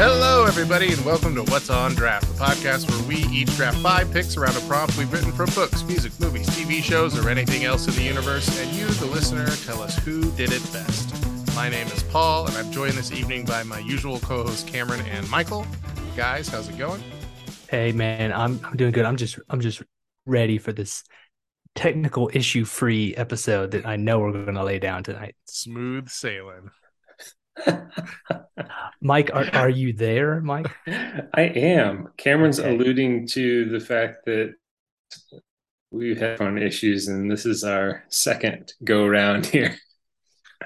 Hello, everybody, and welcome to What's on Draft, the podcast where we each draft five picks around a prompt we've written from books, music, movies, TV shows, or anything else in the universe, and you, the listener, tell us who did it best. My name is Paul, and I'm joined this evening by my usual co hosts Cameron and Michael. Guys, how's it going? Hey man, I'm I'm doing good. I'm just I'm just ready for this technical issue free episode that I know we're going to lay down tonight. Smooth sailing. Mike, are, are you there, Mike? I am. Cameron's Okay. alluding to the fact that we've had phone issues, and this is our second go around here.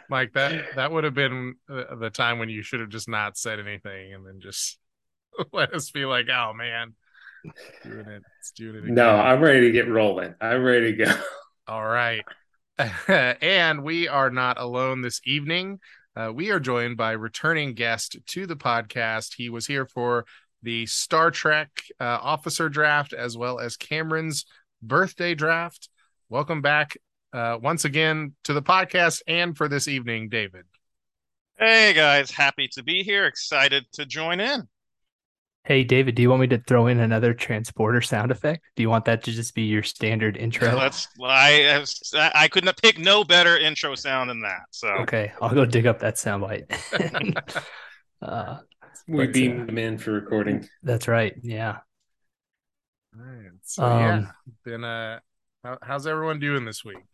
Mike, that that would have been uh, the time when you should have just not said anything and then just let us be like, "Oh man, doing it, it's doing it." Again. No, I'm ready to get rolling. I'm ready to go. All right. and we are not alone this evening. Uh, we are joined by returning guest to the podcast. He was here for the Star Trek uh, officer draft as well as Cameron's birthday draft. Welcome back uh, once again to the podcast and for this evening, David. Hey guys, happy to be here. Excited to join in. Hey David, do you want me to throw in another transporter sound effect? Do you want that to just be your standard intro? Let's. I I couldn't pick no better intro sound than that. So Okay, I'll go dig up that soundbite. uh, We But, beamed uh, him in for recording. that's right. Yeah. All right. So yeah, Um, been uh, how, how's everyone doing this week?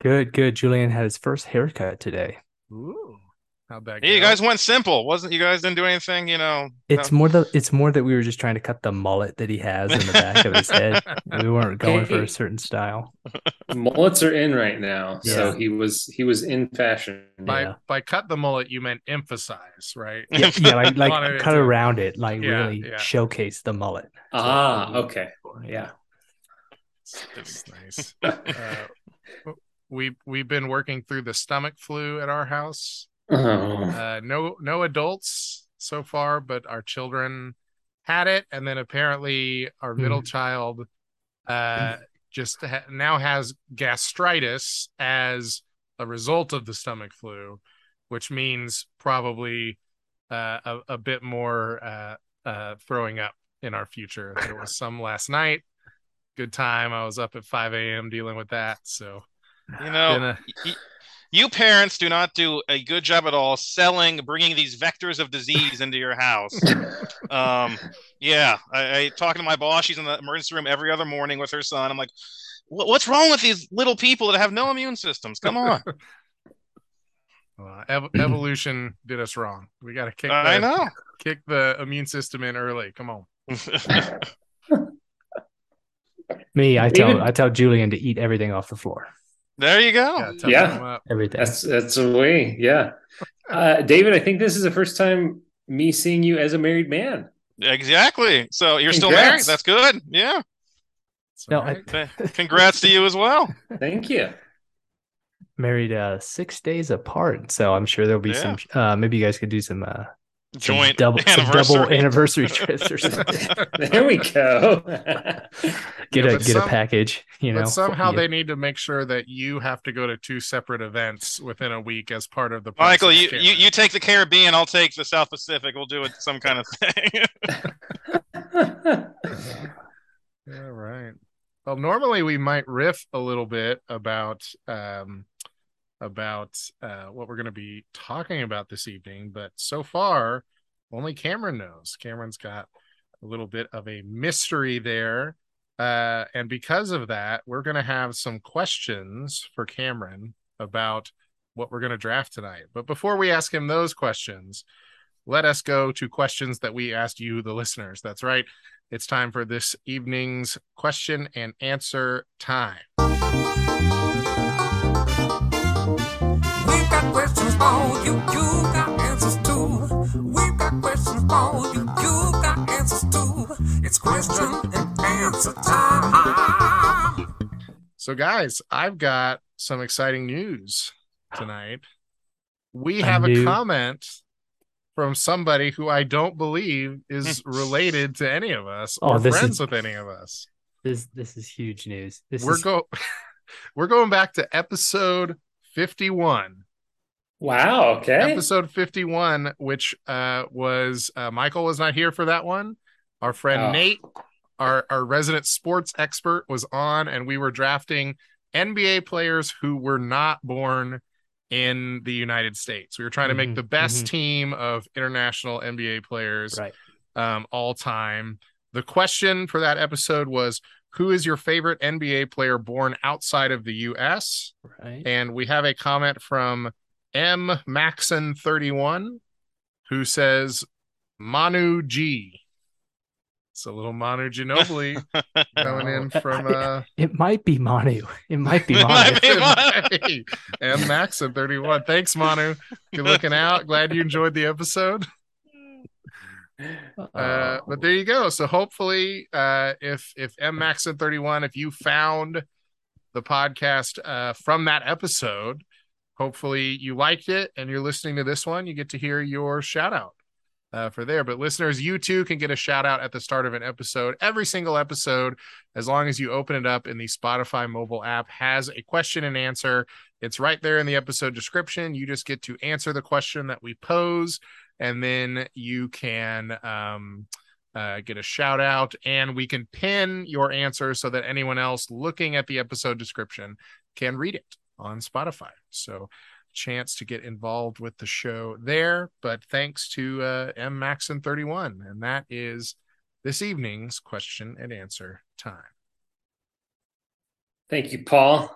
Good, good. Julian had his first haircut today. Ooh, how'd that you guys went simple, wasn't you? Guys didn't do anything, you know. It's more the it's more that we were just trying to cut the mullet that he has in the back of his head. We weren't going for a certain style. Mullets are in right now, so he was he was in fashion. by Yeah. by cut the mullet, you meant emphasize, right? Yeah, yeah, like, like Wanted cut to- around it, like Yeah, really yeah. showcase the mullet. Ah, okay. Yeah. It's nice. Uh, we we've been working through the stomach flu at our house. Oh, Uh, no no adults so far, but our children had it, and then apparently our middle child uh, just ha- now has gastritis as a result of the stomach flu, which means probably uh, a, a bit more uh, uh, throwing up in our future. There was some last night. Good time. I was up at 5 a.m. dealing with that. So You know, a- y- you parents do not do a good job at all selling, bringing these vectors of disease into your house. Um, yeah, I, I talking to my boss. She's in the emergency room every other morning with her son. I'm like, what's wrong with these little people that have no immune systems? Come on. uh, ev- evolution did us wrong. We got to kick. I the, know. kick the immune system in early. Come on. Me, I tell David- I tell Julian to eat everything off the floor. There you go. Yeah, Yeah. Everything. That's that's a way. Yeah. Uh, David, I think this is the first time me seeing you as a married man. Exactly. So you're still married. That's good. Yeah. No, I- Congrats to you as well. Thank you. Married uh six days apart. So I'm sure there'll be some uh maybe you guys could do some Joint double anniversary. double anniversary trips or something. There we go. Get Yeah, a get some- a package, you know. but somehow yeah. they need to make sure that you have to go to two separate events within a week as part of the Michael, you, you you take the Caribbean, I'll take the South Pacific. We'll do it some kind of thing. All right. Well, normally we might riff a little bit about um about uh what we're going to be talking about this evening, but so far only Cameron knows. Cameron's got a little bit of a mystery there. Uh and because of that, we're going to have some questions for Cameron about what we're going to draft tonight. But before we ask him those questions, let us go to questions that we asked you the listeners. That's right. It's time for this evening's question and answer time. Questions for you, you got answers too. We've got questions for you, you got answers too. It's question and answer time. So, guys, I've got some exciting news tonight. We have a new- comment from somebody who I don't believe is related to any of us Oh, or this friends is- with any of us. This this is huge news. This We're is go we're going back to episode 51 Wow. Okay. episode 51 which uh was uh michael was not here for that one our friend Oh. nate our our resident sports expert was on and we were drafting nba players who were not born in the united states we were trying to make Mhm, the best mhm. team of international nba players Right. um all time the question for that episode was who is your favorite nba player born outside of the us Right. and we have a comment from M Maxon 31 who says Manu G. It's a little Manu Ginobili coming in from uh It might be Manu. It might be It might Manu. be. Hey, M Maxon 31. Thanks, Manu. Good looking out. Glad you enjoyed the episode. Uh, but there you go. So hopefully, uh, if if M Maxon thirty one, if you found the podcast uh, from that episode, hopefully you liked it and you're listening to this one, you get to hear your shout out uh, for there. But listeners, you too can get a shout out at the start of an episode. Every single episode, as long as you open it up in the Spotify mobile app, has a question and answer. It's right there in the episode description. You just get to answer the question that we pose and then you can um, uh, get a shout out and we can pin your answer so that anyone else looking at the episode description can read it on Spotify. So, chance to get involved with the show there. But thanks to uh, M Maxon 31, and that is this evening's question and answer time. Thank you, Paul.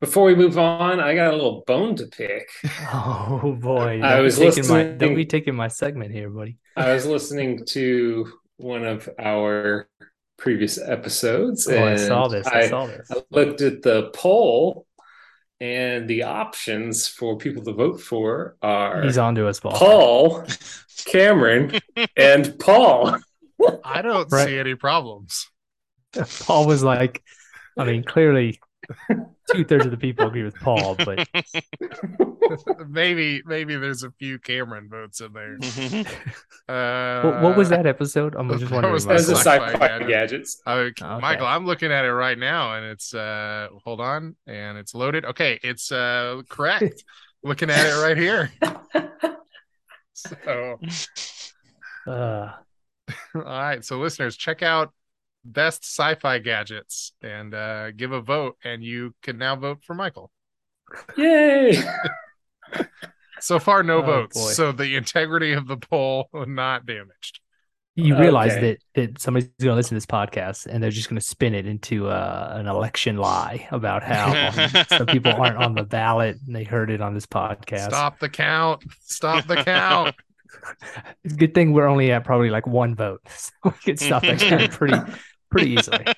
Before we move on, I got a little bone to pick. Oh boy. I was taking my don't be taking my segment here, buddy. I was listening to one of our previous episodes, Oh, I and saw this. I, I, saw this. I looked at the poll, and the options for people to vote for are He's on to us, Paul. Paul, Cameron, and Paul. I don't Right. see any problems. Paul was like, I mean, clearly two thirds of the people agree with Paul, but maybe maybe there's a few Cameron votes in there. Uh, what, what was that episode? I'm just that wondering. was about As a sci-fi sci-fi gadget. gadgets. Uh, Okay. Michael, I'm looking at it right now, and it's uh, hold on, and it's loaded. Okay, it's uh, correct. looking at it right here. So, Uh, all right, so listeners, check out best sci-fi gadgets and uh, give a vote, and you can now vote for Michael. Yay! So far, no Oh, votes, boy. so the integrity of the poll not damaged. you realize Okay. that that somebody's going to listen to this podcast and they're just going to spin it into uh, an election lie about how some people aren't on the ballot and they heard it on this podcast. Stop the count! Stop the count! It's a good thing we're only at probably like one vote, so we could stop that pretty pretty easily.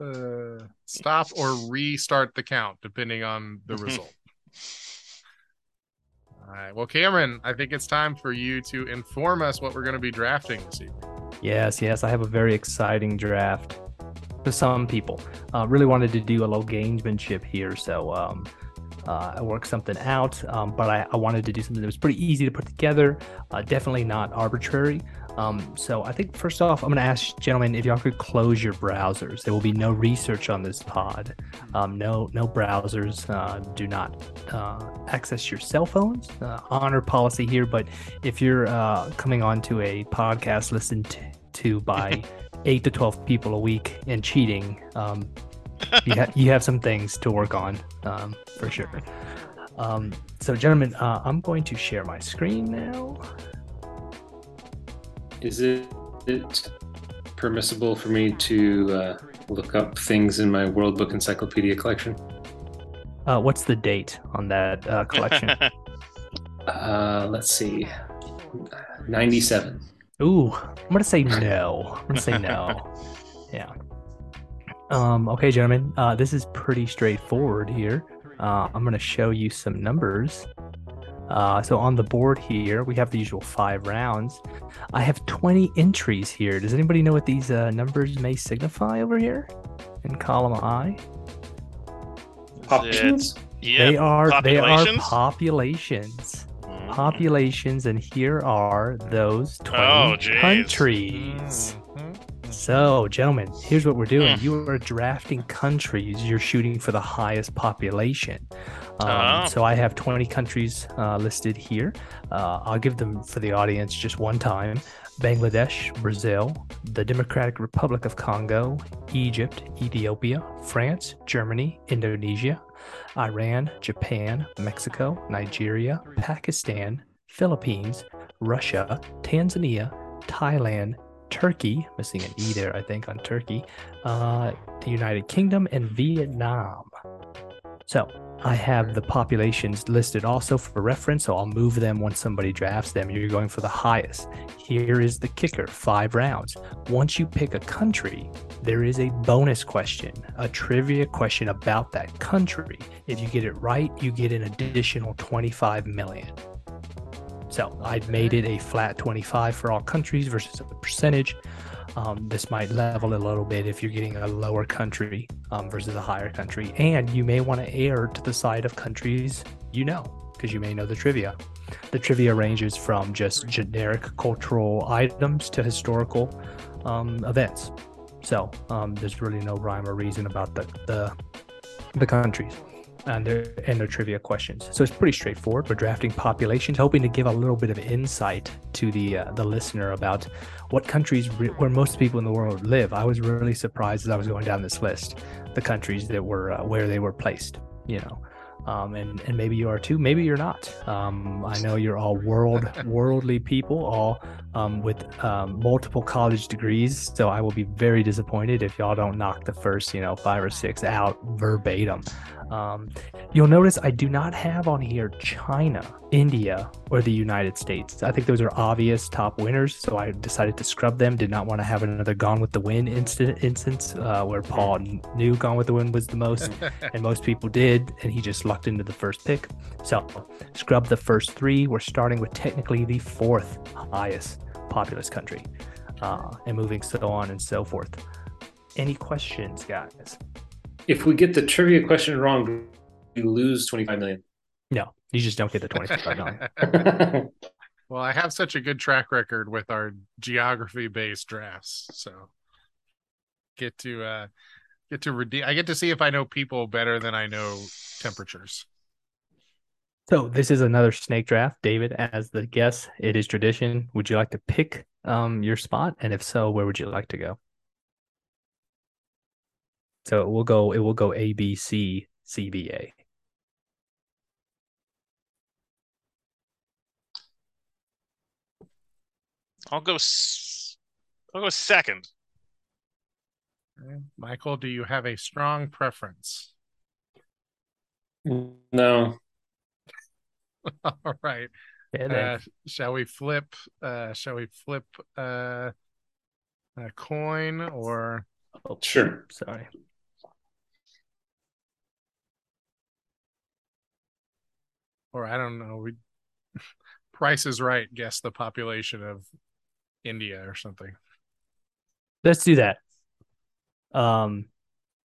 Uh, stop or restart the count depending on the result. All right. Well, Cameron, I think it's time for you to inform us what we're going to be drafting this evening. Yes, yes, I have a very exciting draft for some people. Uh, really wanted to do a little gamesmanship here, so um, uh, I worked something out. Um, but I, I wanted to do something that was pretty easy to put together, uh, definitely not arbitrary. Um, so I think first off, I'm going to ask gentlemen if y'all could close your browsers. There will be no research on this pod. Um, no, no browsers. Uh, do not uh, access your cell phones. Uh, honor policy here, but if you're uh, coming on to a podcast listened to, to by eight to twelve people a week and cheating, um, you, ha- you have some things to work on um, for sure. Um, so, gentlemen, uh, I'm going to share my screen now. Is it, it permissible for me to uh, look up things in my World Book Encyclopedia collection? Uh, what's the date on that uh, collection? Uh, let's see. 97. Ooh, I'm gonna say no. I'm gonna say no. Yeah. Um. Okay, gentlemen. Uh, this is pretty straightforward here. Uh, I'm gonna show you some numbers. Uh, so on the board here, we have the usual five rounds. I have 20 entries here. Does anybody know what these uh, numbers may signify over here in column I? Options? yeah. they are they are populations? populations. Mm. Populations, and here are those 20 Oh, jeez. countries. Mhm. So, gentlemen, here's what we're doing. Hmm. You are drafting countries. You're shooting for the highest population. Um, Oh. So I have 20 countries uh, listed here. Uh, I'll give them for the audience just one time Bangladesh, Brazil, the Democratic Republic of Congo, Egypt, Ethiopia, France, Germany, Indonesia, Iran, Japan, Mexico, Nigeria, Pakistan, Philippines, Russia, Tanzania, Thailand, Turkey, missing an E there, I think, on Turkey, uh, the United Kingdom, and Vietnam. So I have the populations listed also for reference, so I'll move them once somebody drafts them. You're going for the highest. Here is the kicker five rounds. Once you pick a country, there is a bonus question, a trivia question about that country. If you get it right, you get an additional 25 million. So I've made it a flat 25 for all countries versus a percentage. Um, this might level a little bit if you're getting a lower country um, versus a higher country. And you may want to err to the side of countries you know, because you may know the trivia. The trivia ranges from just generic cultural items to historical um, events. So um, there's really no rhyme or reason about the the, the countries and their and their trivia questions. So it's pretty straightforward. We're drafting populations, hoping to give a little bit of insight to the uh, the listener about what countries re- where most people in the world live. I was really surprised as I was going down this list, the countries that were uh, where they were placed. You know. Um, and and maybe you are too. Maybe you're not. Um, I know you're all world worldly people, all um, with um, multiple college degrees. So I will be very disappointed if y'all don't knock the first, you know, five or six out verbatim. Um, you'll notice I do not have on here China, India, or the United States. I think those are obvious top winners, so I decided to scrub them. Did not want to have another Gone with the Wind instant instance uh, where Paul knew Gone with the Wind was the most, and most people did, and he just lucked into the first pick. So scrub the first three. We're starting with technically the fourth highest populous country, uh, and moving so on and so forth. Any questions, guys? If we get the trivia question wrong, we lose 25 million. No, you just don't get the 25 million. well, I have such a good track record with our geography based drafts, so get to uh get to redeem. I get to see if I know people better than I know temperatures. So this is another snake draft. David, as the guest, it is tradition. Would you like to pick um, your spot, and if so, where would you like to go? So it will go. It will go A, B, C, C, B, A. I'll go. s- I'll go second. Michael, do you have a strong preference? no. All right. Okay, Uh, shall we flip? Uh, shall we flip uh, a coin or? Oh, Sure. sorry. Or I don't know. We Price is Right. Guess the population of India or something. Let's do that. Um,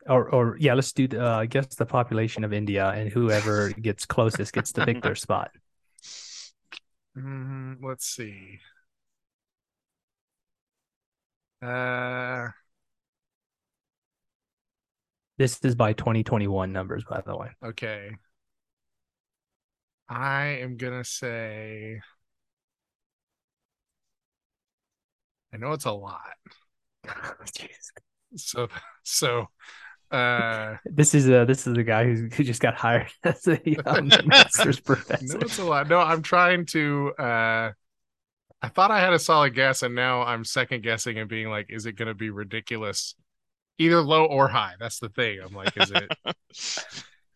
or or yeah, let's do the uh, guess the population of India, and whoever gets closest gets to pick their spot. Mm, let's see. Uh, This is by 2021 numbers, by the way. okay. I am gonna say. I know it's a lot. So so. Uh, This is a this is a guy who, who just got hired as a um, master's No, professor. it's a lot. No, I'm trying to. uh I thought I had a solid guess, and now I'm second guessing and being like, is it going to be ridiculous, either low or high? That's the thing. I'm like, is it?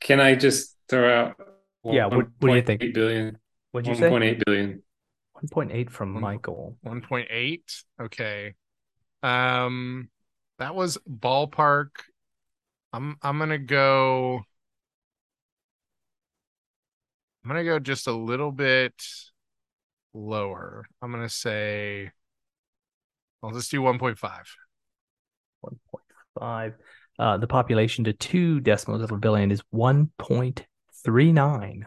Can I just throw out? Yeah, what- what do you think? 1.8 billion. What'd you say? 1.8 billion. 1.8 from One- Michael. 1.8. Okay. Um, that was ballpark. I'm I'm gonna go. I'm gonna go just a little bit lower. I'm gonna say. I'll just do 1.5. 1.5. Uh, the population to two decimals of a billion is 1.39.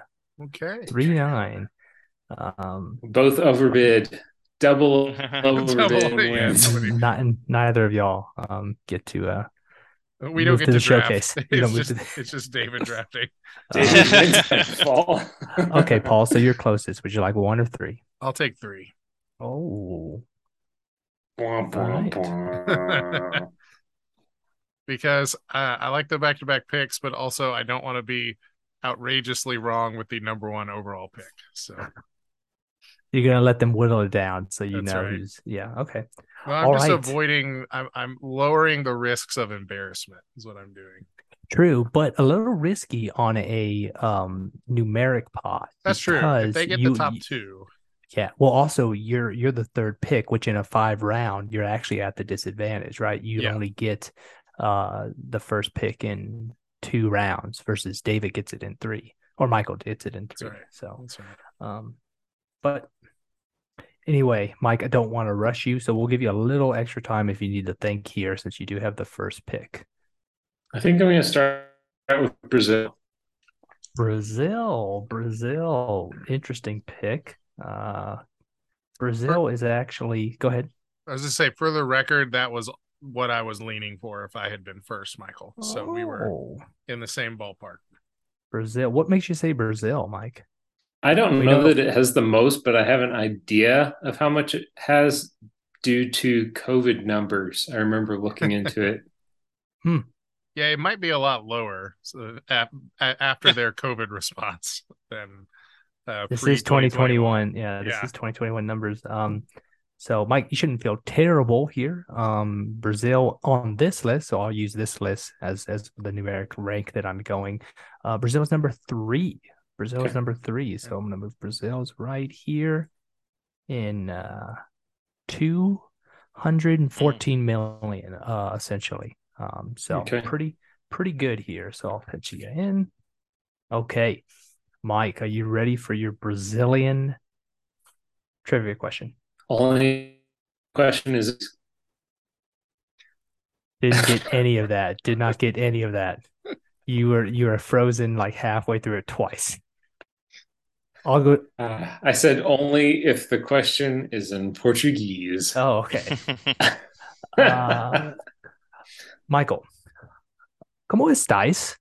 Okay. 39. Um, Both overbid. Double overbid Double, yeah, wins. somebody- not neither of y'all um get to uh We don't Move get to to, the draft. showcase. You It's don't just, to the- it's just David drafting. David wins okay, Paul. So you're closest. Would you like one or three? I'll take three. Oh, Bwah, bwah, Alright. bwah. because uh, I like the back to back picks, but also I don't want to be outrageously wrong with the number one overall pick. So you're gonna let them whittle it down so you That's know right. who's yeah. Okay. well, I'm All just right. avoiding. I'm I'm lowering the risks of embarrassment. Is what I'm doing. True, but a little risky on a um numeric pot. That's true. If they get you- the top two, Yeah. Well, also you're you're the third pick, which in a five round you're actually at the disadvantage, right? You Yeah. only get uh the first pick in two rounds versus David gets it in three, or Michael gets it in That's three. right. So, that's right. um, but anyway, Mike, I don't want to rush you, so we'll give you a little extra time if you need to think here, since you do have the first pick. I think I'm going to start with Brazil. Brazil, Brazil, interesting pick. Uh, Brazil is actually. Go ahead. I was just say for the record, that was what I was leaning for if I had been first, Michael. So we were Oh, in the same ballpark. Brazil. What makes you say Brazil, Mike? I don't We know know- that it has the most, but I have an idea of how much it has due to COVID numbers. I remember looking into it. Hmm. Yeah, it might be a lot lower so, ap- a- after their COVID response than uh, This pre- is 2021. Yeah, this Yeah. is 2021 numbers. Um, so Mike, you shouldn't feel terrible here. Um, Brazil on this list, so I'll use this list as as the numeric rank that I'm going. Uh, Brazil is number three. Brazil is number three, so I'm gonna move Brazil's right here in uh 214 million, uh, essentially. Um, so Okay. pretty pretty good here. So I'll put you in. Okay. Mike, are you ready for your Brazilian trivia question? Only question is Didn't get any of that. Did not get any of that. You were you were frozen like halfway through it twice. I'll go. uh, I said only if the question is in Portuguese. Oh, okay. Uh, Michael, como estáis?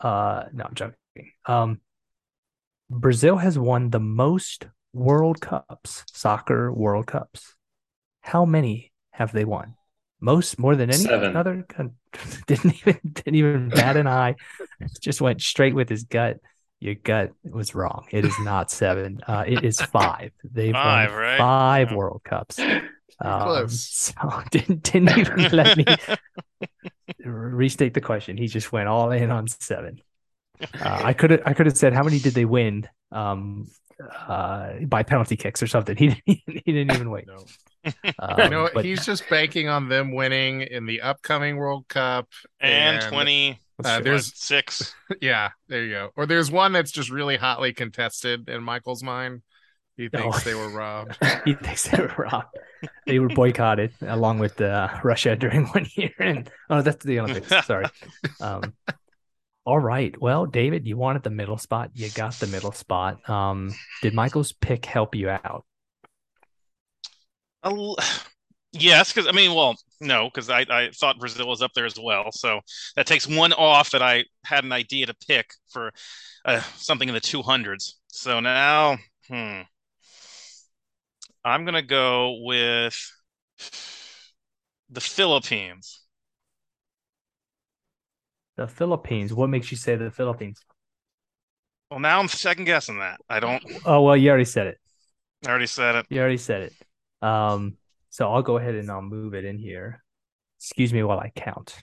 Uh, no, I'm joking. Um, Brazil has won the most World Cups, soccer World Cups. How many have they won? Most, more than any Seven. other country. Didn't even didn't even bat an eye. Just went straight with his gut. Your gut was wrong. It is not seven. Uh, it is five. They've Five, won right? five Yeah. World Cups. Um, close. so didn't didn't even let me restate the question. He just went all in on seven. Uh, I could have I could have said how many did they win um, uh, by penalty kicks or something. He didn't, he didn't even wait. No. Um, You know, but he's just banking on them winning in the upcoming World Cup. and And, 26. Uh, there's yeah, there you go. Or there's one that's just really hotly contested in Michael's mind. He thinks they were robbed. he thinks they were robbed. They were boycotted along with uh, Russia during one year. And oh, that's the Olympics. Sorry. Um, all right. Well, David, you wanted the middle spot. You got the middle spot. Um, did Michael's pick help you out? L- yes, because I mean, well, no, because I, I thought Brazil was up there as well. So that takes one off that I had an idea to pick for uh, something in the 200s. So now, hmm, I'm going to go with the Philippines. The Philippines. What makes you say the Philippines? Well, now I'm second guessing that. I don't, Oh, well, you already said it. I already said it. You already said it. Um, so I'll go ahead and I'll move it in here. Excuse me while I count.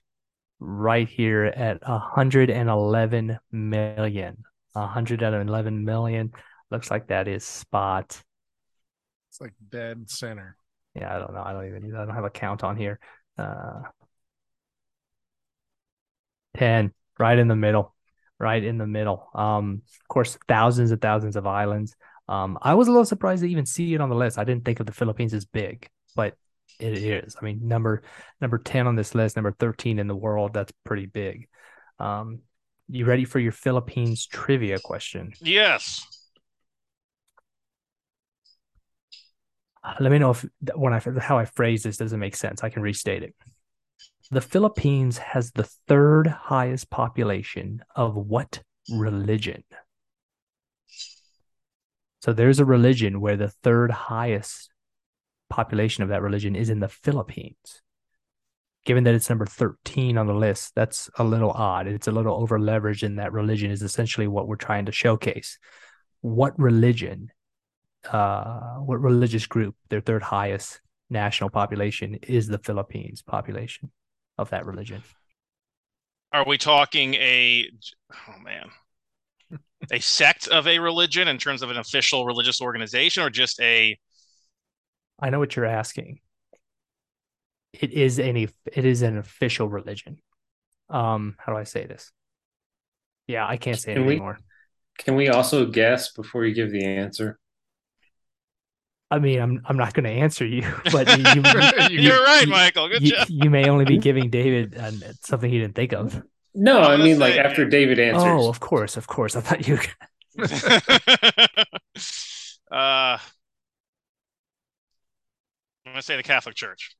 Right here at 111 million. 111 million. Looks like that is spot. It's like dead center. Yeah, I don't know. I don't even I don't have a count on here. Uh 10, right in the middle. Right in the middle. Um, of course, thousands and thousands of islands. Um, I was a little surprised to even see it on the list. I didn't think of the Philippines as big, but it is. I mean, number number 10 on this list, number 13 in the world, that's pretty big. Um, you ready for your Philippines trivia question? Yes. Let me know if when I how I phrase this doesn't make sense. I can restate it. The Philippines has the third highest population of what religion? So there's a religion where the third highest population of that religion is in the Philippines. Given that it's number 13 on the list, that's a little odd. It's a little over leveraged, and that religion is essentially what we're trying to showcase. What religion, uh, what religious group, their third highest national population is the Philippines population of that religion? Are we talking a oh man, a sect of a religion in terms of an official religious organization, or just a I know what you're asking. It is any it is an official religion. Um, how do I say this? Yeah, I can't say it we- anymore. Can we also guess before you give the answer? I mean, I'm I'm not going to answer you, but you, you, You- You're right, you- Michael. Good you, job. you may only be giving David uh, something he didn't think of. No, I I mean like saying- after David answers. Oh, of course, of course. I thought you. uh, I'm gonna say the Catholic Church.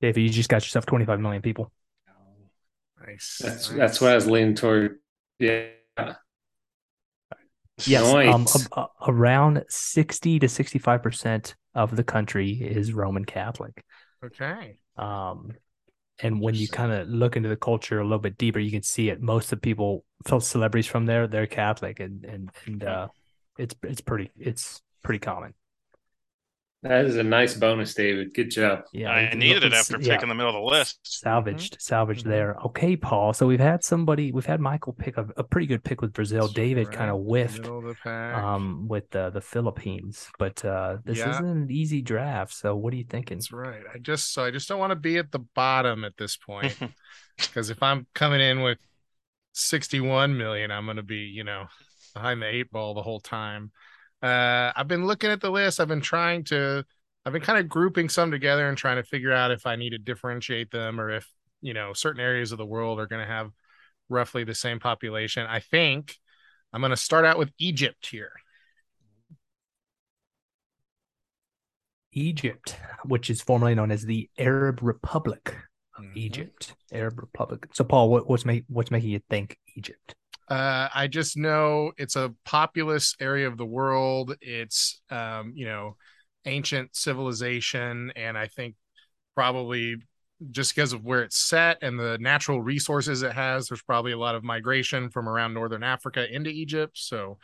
David, you just got yourself 25 million people. Nice. That's nice. that's what I was leaning toward. Yeah. Yes, um, a- a- around 60 to 65 percent of the country is Roman Catholic. Okay. Um, and when you kind of look into the culture a little bit deeper, you can see it. Most of the people, most celebrities from there, they're Catholic, and and and uh, it's it's pretty it's pretty common. That is a nice bonus, David. Good job. Yeah, I needed it after yeah, picking the middle of the list. salvaged salvaged Mhm. there. Okay, Paul. So we've had somebody, we've had Michael pick a, a pretty good pick with Brazil. That's David right, kind of whiffed of um with uh, the Philippines, but uh, this Yeah. isn't an easy draft. So what are you thinking? That's right. I just so I just don't want to be at the bottom at this point because if I'm coming in with 61 million, I'm going to be you know behind the eight ball the whole time. Uh, I've been looking at the list. I've been trying to. I've been kind of grouping some together and trying to figure out if I need to differentiate them or if you know certain areas of the world are going to have roughly the same population. I think I'm going to start out with Egypt here. Egypt, which is formerly known as the Arab Republic of Mhm. Egypt. Arab Republic. So, Paul, what, what's make, what's making you think Egypt? Uh, I just know it's a populous area of the world. It's um, you know, ancient civilization, and I think probably just because of where it's set and the natural resources it has, there's probably a lot of migration from around northern Africa into Egypt. So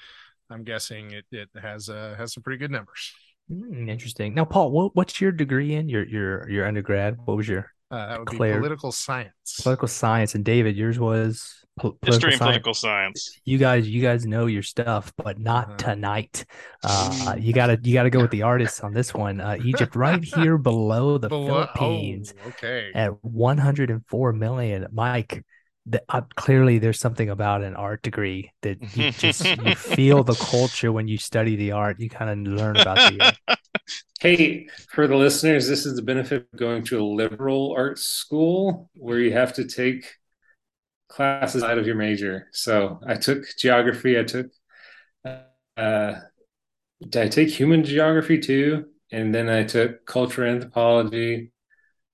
I'm guessing it it has uh has some pretty good numbers. Hmm, interesting. Now, Paul, what, what's your degree in your your your undergrad? What was your Uh, that would be political science. political science? And David, yours was pol- History and science. political science. You guys, you guys know your stuff, but not Uh-huh. tonight. Uh, you gotta you gotta go with the artists on this one. Uh, Egypt, right here below the Below- Philippines. oh, okay. at 104 million mike the, uh, clearly there's something about an art degree that you just you feel the culture when you study the art you kind of learn about the uh, Hey, for the listeners, this is the benefit of going to a liberal arts school where you have to take classes out of your major. So I took geography. I took, uh, did I take human geography too? And then I took culture anthropology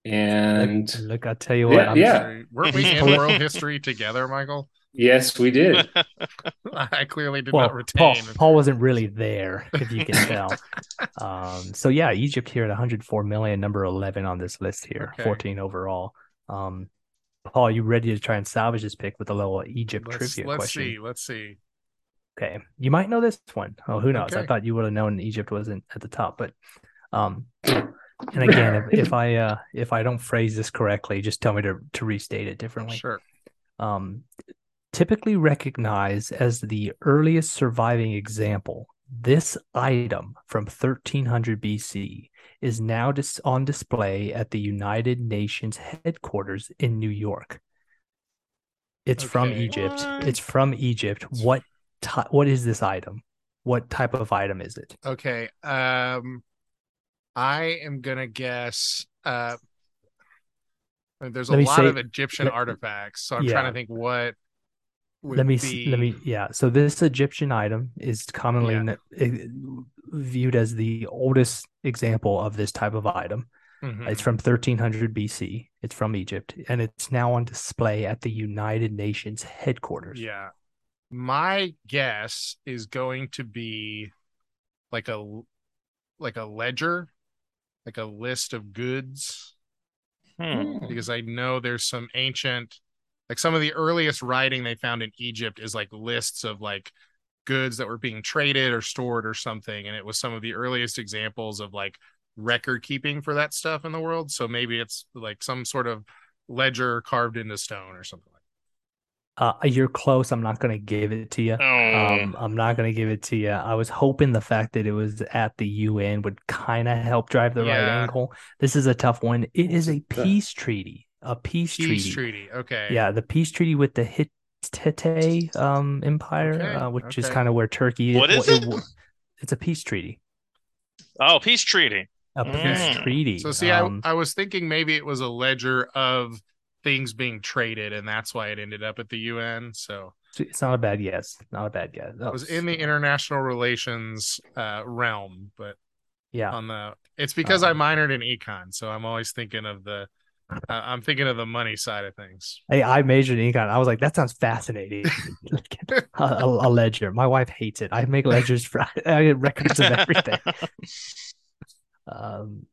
and look, look i'll tell you what Yeah, I'm, yeah. Weren't we in world history together, Michael? yes, we did. I clearly did well, not retain. Paul, Paul wasn't really there, if you can tell. um, so yeah, Egypt here at 104 million, number 11 on this list here, Okay. 14 overall. Um, Paul, are you ready to try and salvage this pick with a little Egypt let's trivia let's question? see. Let's see. Okay, you might know this one. Oh, who knows? I thought you would have known Egypt wasn't at the top, but um, and again, if, if I uh if I don't phrase this correctly, just tell me to to restate it differently. Sure. Um, typically recognized as the earliest surviving example, this item from 1300 BC is now dis- on display at the United Nations headquarters in New York. It's from Egypt. What? It's from Egypt. What ty- what is this item? What type of item is it? Okay. Um, I am gonna guess. Uh, there's a lot say- of Egyptian let- artifacts, so I'm trying to think what. Would let me be... let me yeah. So this Egyptian item is commonly Yeah. kn- viewed as the oldest example of this type of item. Mhm. It's from 1300 BC. It's from Egypt, and it's now on display at the United Nations headquarters. Yeah. My guess is going to be like a like a ledger, like a list of goods Hmm. because I know there's some ancient like some of the earliest writing they found in Egypt is like lists of like goods that were being traded or stored or something and it was some of the earliest examples of like record keeping for that stuff in the world so maybe it's like some sort of ledger carved into stone or something like Uh, you're close. I'm not going to give it to you. Oh. Um, I'm not going to give it to you. I was hoping the fact that it was at the UN would kind of help drive the right angle. This is a tough one. It is a peace treaty. A peace, peace treaty. treaty okay Yeah, the peace treaty with the Hittite um, Empire, Okay, uh, which is kind of where Turkey is. What is well, it? It's a peace treaty. oh, peace treaty. A peace Mm. treaty. So see, Um, I I was thinking maybe it was a ledger of things being traded, and that's why it ended up at the UN. So so it's not a bad guess. Not a bad guess. it was in the international relations uh, realm, but yeah. on the it's because I Um, minored in econ, so I'm always thinking of the I'm thinking of the money side of things. Hey, I majored in econ. I was like, that sounds fascinating. a, a, a ledger. My wife hates it. I make ledgers for I get records of everything. Um,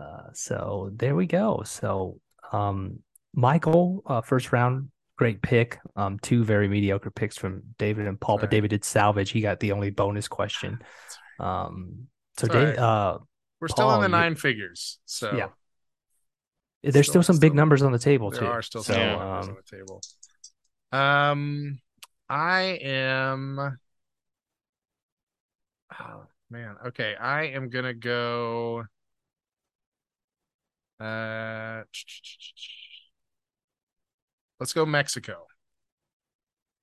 uh, so there we go. So, um, Michael, uh, first round, great pick. Um, two very mediocre picks from David and Paul, but. David did salvage. He got the only bonus question. Um, so Dave, uh, We're still in Paul, the you- nine figures, so Yeah. There's still, Still- some big numbers on the table there too. are still so, some Yeah. numbers um, on the table. Um, I am. Oh man, okay. I am gonna go. Uh, let's go Mexico.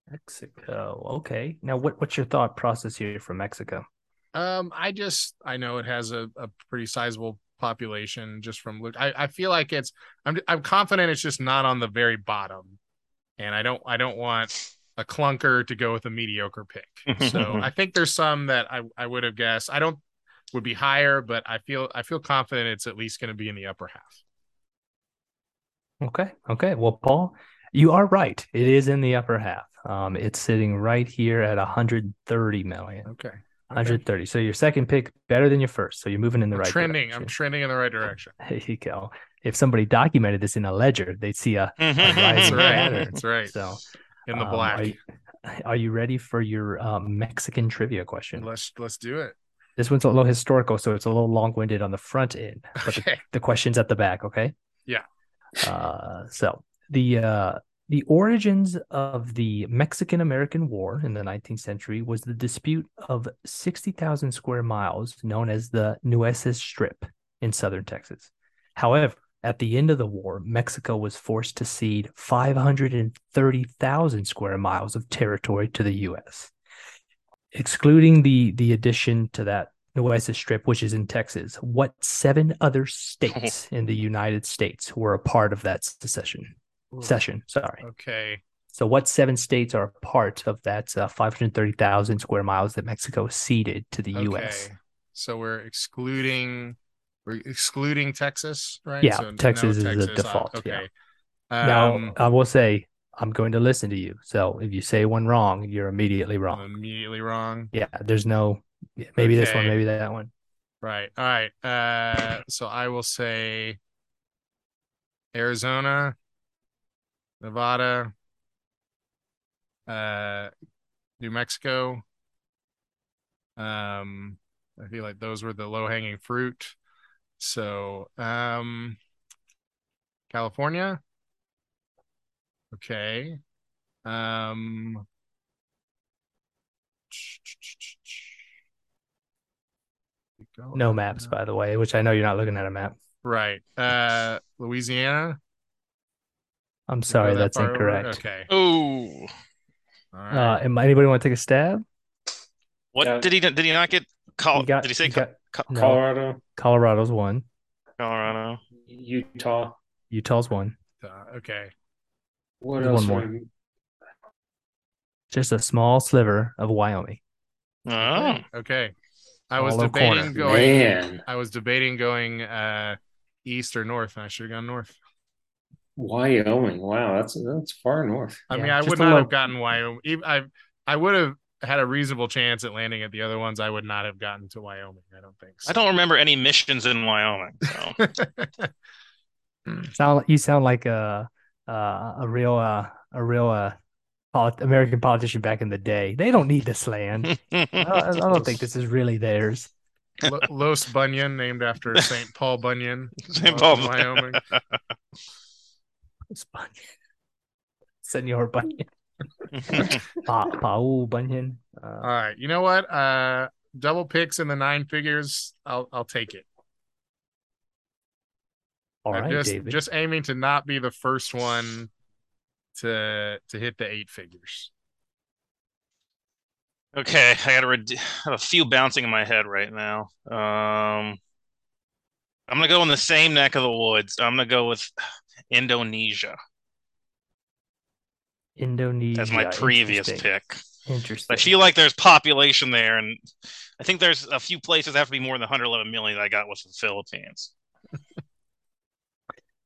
Mexico. Okay. Now, what what's your thought process here for Mexico? Um, I just I know it has a, a pretty sizable population just from look. I, I feel like it's I'm I'm confident it's just not on the very bottom, and I don't I don't want a clunker to go with a mediocre pick. So I think there's some that I I would have guessed. I don't would be higher, but I feel I feel confident it's at least going to be in the upper half. Okay. Okay. Well, Paul, you are right. It is in the upper half. Um, it's sitting right here at 130 million. Okay. Okay. 130. So your second pick better than your first. So you're moving in the I'm right trending. direction. I'm trending in the right direction. There you go. If somebody documented this in a ledger, they'd see a, a That's right. pattern. That's right. So In the um, black. Are you, are you ready for your um, Mexican trivia question? Let's let's do it. This one's a little historical, so it's a little long-winded on the front end, but the, the question's at the back. Okay. Yeah. Uh, so the uh, the origins of the Mexican American War in the 19th century was the dispute of 60,000 square miles known as the Nueces Strip in southern Texas. However, at the end of the war, Mexico was forced to cede 530,000 square miles of territory to the U.S. Excluding the the addition to that Nueces Strip, which is in Texas, what seven other states in the United States were a part of that secession? Cession, sorry. Okay. So, what seven states are part of that uh, 530,000 square miles that Mexico ceded to the U.S.? So we're excluding we're excluding Texas, right? Yeah, So Texas is the Texas, uh, default, yeah. Okay. Now, Um, I will say, I'm going to listen to you. So, if you say one wrong, you're immediately I'm wrong. immediately wrong. Yeah, there's no maybe this one, maybe that one. Right. All right. Uh so I will say Arizona, Nevada, uh New Mexico. Um I feel like those were the low-hanging fruit. So, um California. Okay. Um. No maps, by the way, which I know you're not looking at a map. Right. Uh Louisiana. I'm sorry, that that's far over? incorrect. Okay. Oh, All Uh, am- anybody want to take a stab? what Yeah. did he did he not get? Col- You got- did he say you got- Co- no, Colorado, Colorado's one. Colorado? Utah. Utah's one. Uh, okay. What There's else? one were- Just a small sliver of Wyoming. Oh, Okay. I was Hollow debating going Man, I was debating going uh east or north, and I should have gone north. Wyoming. Wow, that's that's far north. I Yeah, mean, I would not low- have gotten Wyoming. I I would have had a reasonable chance at landing at the other ones. I would not have gotten to Wyoming. I don't think. So. I don't remember any missions in Wyoming. So Sound you sound like a uh, a real uh, a real uh, polit- American politician back in the day. They don't need this land. I, I I don't think this is really theirs. Lo- Los Bunyan, named after Saint Paul Bunyan, St. uh, Paul Wyoming. It's Bunyan. Senor Bunyan. Pa- Paul Bunyan. All Uh, right, you know what? Uh, double picks in the nine figures. I'll I'll take it. all just David. just aiming to not be the first one to to hit the eight figures. okay, I got a, red- I have a few bouncing in my head right now. Um, I'm gonna go in the same neck of the woods. I'm gonna go with Indonesia Indonesia. as my previous Interesting. pick. Interesting. I feel like there's population there, and I think there's a few places that have to be more than 111 million that I got with the Philippines.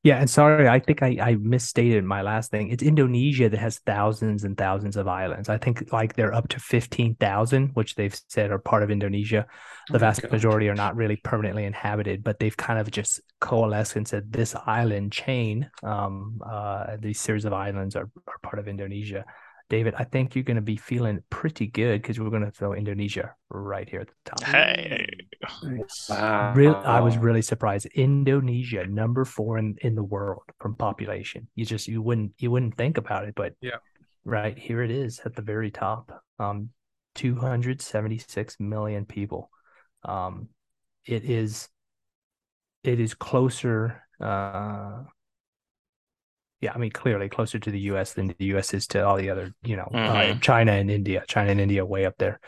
Yeah, and sorry, I think I, I misstated my last thing. It's Indonesia that has thousands and thousands of islands. I think like they're up to 15,000, which they've said are part of Indonesia. The Oh vast God. majority are not really permanently inhabited, but they've kind of just coalesced and said this island chain, um, uh, these series of islands are, are part of Indonesia. David, I think you're going to be feeling pretty good because we're going to throw Indonesia right here at the top. Hey, Wow. Real, I was really surprised. Indonesia, number four in, in the world from population. You just you wouldn't you wouldn't think about it, but Yeah. right here it is at the very top. Um, two hundred seventy six million people. Um, it is it is closer. Uh, yeah, I mean clearly closer to the U.S. than the U.S. is to all the other, you know, uh, Mhm. China and India. China and India way up there.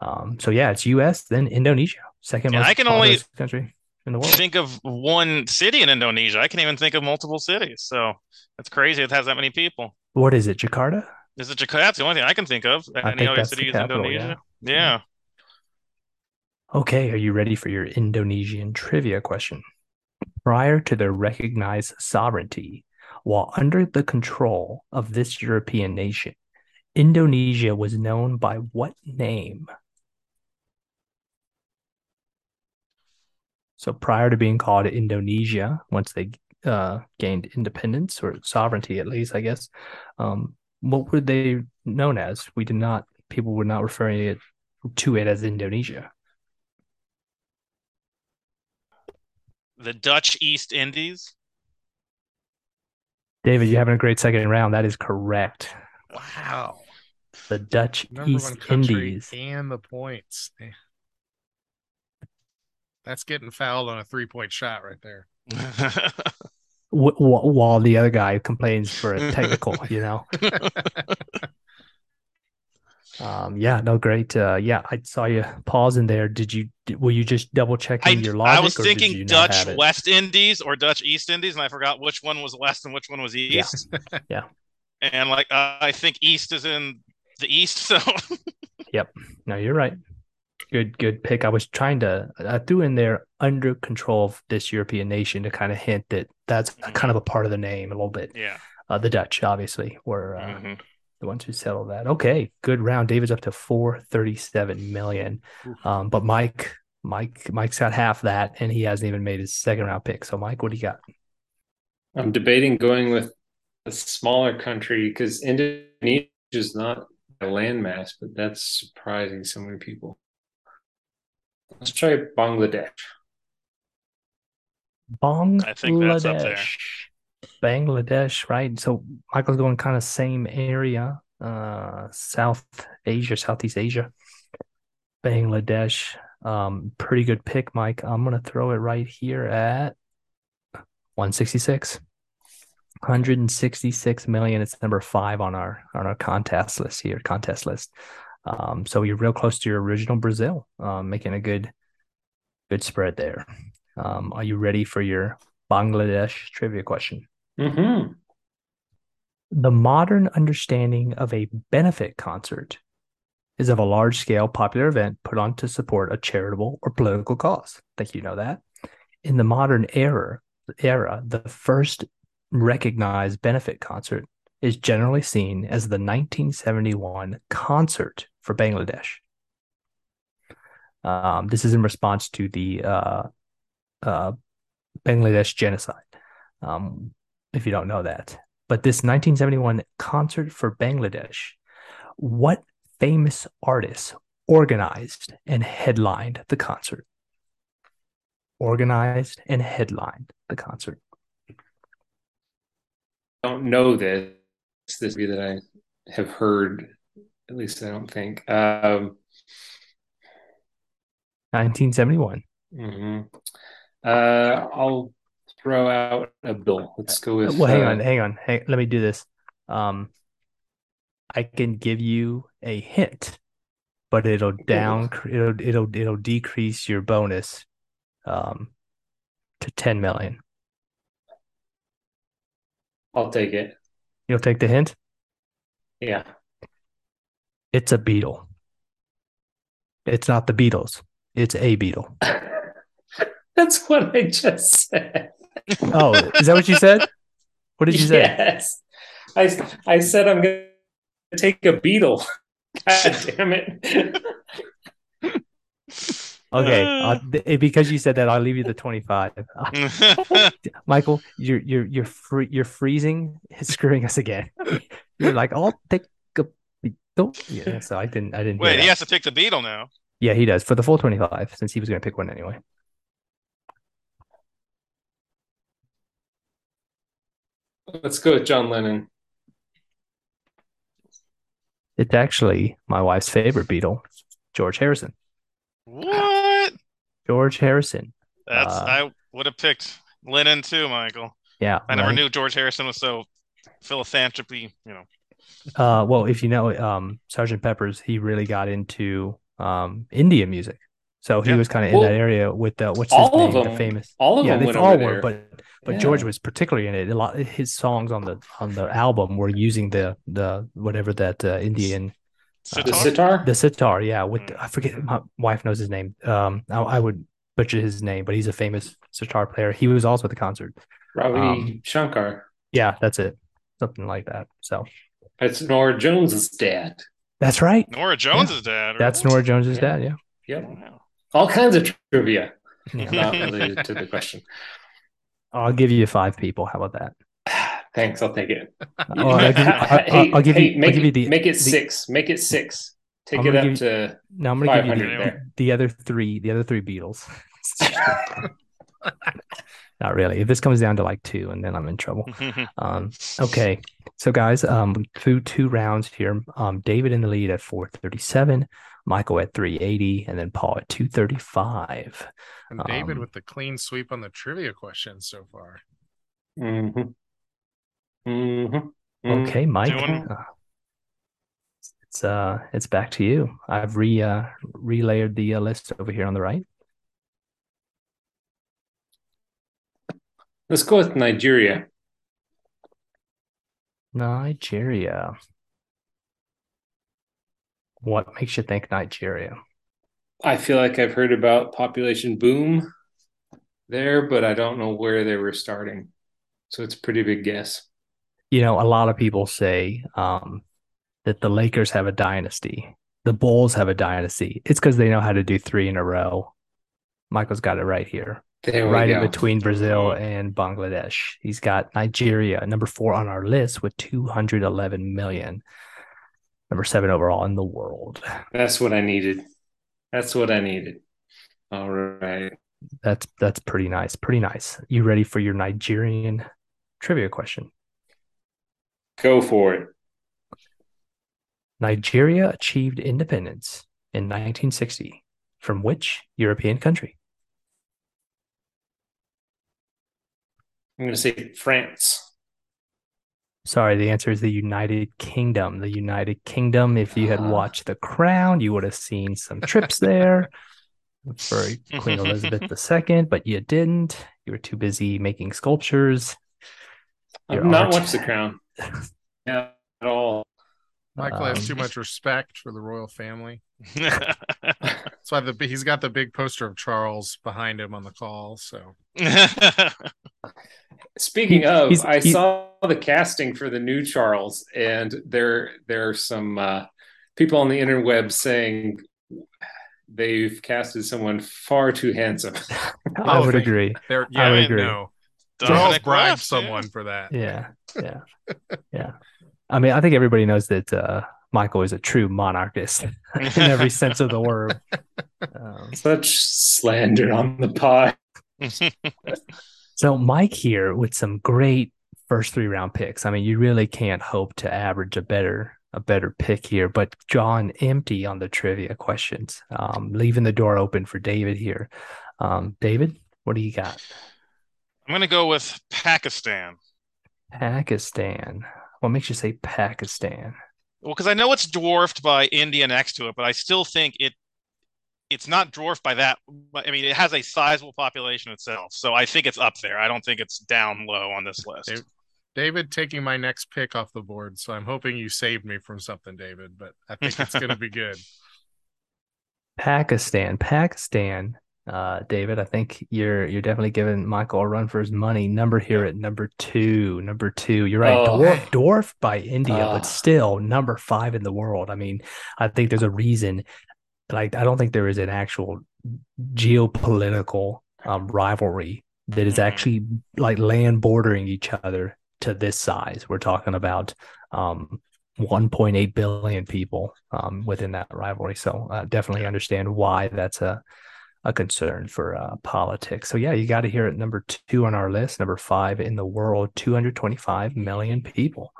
Um, so yeah, it's U.S. then Indonesia, second Yeah, most I can only country in the world. think of one city in Indonesia. I can't even think of multiple cities. So that's crazy. It has that many people. What is it, Jakarta? Is it Jakarta? That's the only thing I can think of. I Any other cities in Indonesia? Yeah. Okay, are you ready for your Indonesian trivia question? Prior to their recognized sovereignty, while under the control of this European nation, Indonesia was known by what name? So prior to being called Indonesia, once they uh, gained independence or sovereignty, at least, I guess, um, what were they known as? We did not, people were not referring it to it as Indonesia. The Dutch East Indies. David, you're having a great second round. That is correct. Wow. The Dutch Number East Indies. and the points. That's getting fouled on a three point shot right there. While the other guy complains for a technical, you know. Um, yeah, no, great. Uh, yeah, I saw you pause in there. Did you? Were you just double I, checking your logic? I was or did you thinking Dutch? West Indies or Dutch East Indies, and I forgot which one was West and which one was East. Yeah. yeah. And like uh, I think East is in the East, so yep. No, you're right. Good, good pick. I was trying to. I threw in there under control of this European nation to kind of hint that that's kind of a part of the name a little bit. yeah. Uh, the Dutch, obviously, were uh, Mhm. The ones who settled that. Okay, good round. David's up to 437 million. Um, but Mike, Mike, Mike's got half that, and he hasn't even made his second round pick. So, Mike, what do you got? I'm debating going with a smaller country because Indonesia is not a landmass, but that's surprising so many people. Let's try Bangladesh. Bangladesh. I think that's up there. Bangladesh, right? So Michael's going kind of same area, uh, South Asia, Southeast Asia. Bangladesh, um, pretty good pick, Mike. I'm gonna throw it right here at 166. 166 million. It's number five on our on our contest list here, contest list. Um, so you're real close to your original Brazil, um, making a good good spread there. Um, are you ready for your Bangladesh trivia question? Mm-hmm. The modern understanding of a benefit concert is of a large scale popular event put on to support a charitable or political cause. I think you know that. In the modern era, era, the first recognized benefit concert is generally seen as the 1971 concert for Bangladesh. Um, this is in response to the uh, uh, Bangladesh genocide, um, if you don't know that. But this 1971 concert for Bangladesh, what famous artist organized and headlined the concert? Organized and headlined the concert. don't know this. This be that I have heard. At least I don't think. Um, 1971. mhm. uh, I'll throw out a bill. Let's go with. well, hang uh, on, hang on. Hang, let me do this. Um, I can give you a hint, but it'll down it'll it'll it'll decrease your bonus um to 10 million. I'll take it. You'll take the hint? Yeah. It's a beetle. It's not the Beatles. It's a beetle. That's what I just said. Oh, is that what you said? What did you say? Yes. I, I said I'm going to take a beetle. God damn it. Okay, uh, th- because you said that, I'll leave you the 25. Michael, you're you're you're free, you're freezing, screwing us again. You're like, I'll take a beetle. Yeah, so I didn't I didn't. Wait, he has to take the beetle now. Yeah, he does for the full 25 since he was going to pick one anyway. Let's go with John Lennon. It's actually my wife's favorite Beatle, George Harrison. What? George Harrison. That's Uh, I would have picked Lennon too, Michael. Yeah. I never right? knew George Harrison was so philanthropy. You know. Uh, well, if you know, um, Sergeant Pepper's, he really got into um Indian music. So he Yeah. was kind of in Well, that area with the what's his all of name, the famous. all of yeah, them they went all over were, there. but but George was particularly in it. A lot his songs on the on the album were using the the whatever that uh, Indian The Sitar? sitar? the sitar. Yeah, with Mm. I forget my wife knows his name. Um, I, I would butcher his name, but he's a famous sitar player. He was also at the concert. Ravi um, Shankar. Yeah, that's it, something like that. So It's Norah Jones's dad. that's right. Norah Jones's dad. or That's? Norah Jones's Yeah. dad. Yeah. Yep. All kinds of trivia not related to the question. I'll give you five people. How about that? Thanks, I'll take it. Oh, I'll give you, I'll, hey, I'll give hey, you, make, give you it, the. make it the- six. Make it six. Take it up to No, I'm gonna give you the, the other three. The other three Beatles. Not really. If this comes down to like two, and then I'm in trouble. Um, okay, so guys, um, through two rounds here, um, David in the lead at 437, Michael at 380, and then Paul at 235. And David Um, with the clean sweep on the trivia questions so far. Mhm. Mhm. Okay, Mike, Doing- uh, it's uh, it's back to you. I've re uh, relayered the uh, list over here on the right. Let's go with Nigeria. Nigeria. What makes you think Nigeria? I feel like I've heard about population boom there, but I don't know where they were starting. So it's a pretty big guess. You know, a lot of people say um, that the Lakers have a dynasty, the Bulls have a dynasty. It's because they know how to do three in a row. Michael's got it right here, There we right in between Brazil and Bangladesh. He's got Nigeria, number four on our list with 211 million, number seven overall in the world. That's what I needed. That's what I needed. All right. That's that's pretty nice. Pretty nice. You ready for your Nigerian trivia question? Go for it. Nigeria achieved independence in 1960 from which European country? I'm going to say France. Sorry, the answer is the United Kingdom. The United Kingdom. If you had Ah. watched The Crown, you would have seen some trips there for Queen Elizabeth II, but you didn't. You were too busy making sculptures. Your I've not art. watched The Crown. Yeah, at all. Michael has Um, too much respect for the royal family. That's why the he's got the big poster of Charles behind him on the call. So Speaking He- of, he's- I he- saw the casting for the new Charles, and there there are some uh, people on the interweb saying they've casted someone far too handsome. I would they- agree. There, I yeah, would I agree. know. Charles Dominic bribed West, yeah. someone for that. Yeah, yeah, yeah. I mean, I think everybody knows that uh, Michael is a true monarchist in every sense of the word. Um, Such slander on the pod. so Mike here with some great first three round picks. I mean, you really can't hope to average a better a better pick here. But John, empty on the trivia questions, um, leaving the door open for David here. Um, David, what do you got? I'm gonna go with Pakistan. Pakistan. What makes you say Pakistan? Well, because I know it's dwarfed by India next to it, but I still think it it's not dwarfed by that. I mean, it has a sizable population itself, so I think it's up there. I don't think it's down low on this list. David- David taking my next pick off the board, so I'm hoping you saved me from something, David. But I think it's going to be good. Pakistan, Pakistan, uh, David. I think you're you're definitely giving Michael a run for his money. Number here at number two. Number two. You're right. Oh. Dwarf, dwarfed by India, Ah. but still number five in the world. I mean, I think there's a reason. Like, I don't think there is an actual geopolitical um, rivalry that is Mhm. actually like land bordering each other to this size. We're talking about um, 1.8 billion people um, within that rivalry. So uh, definitely understand why that's a a concern for uh, politics. So yeah, you got to hear it number two on our list, number five in the world, 225 million people.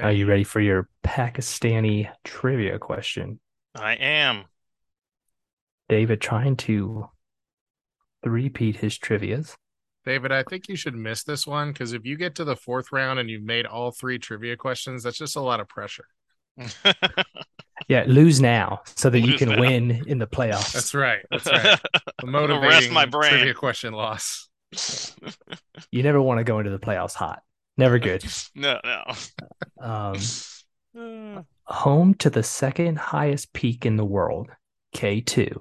Are you ready for your Pakistani trivia question? I am. David trying to repeat his trivias. David, I think you should miss this one because if you get to the fourth round and you've made all three trivia questions, that's just a lot of pressure. Yeah, lose now so that you can now. win in the playoffs. That's right. That's right. The I'm motivating rest my brain. trivia question loss. You never want to go into the playoffs hot. Never good. no, no. Um, home to the second highest peak in the world, K2.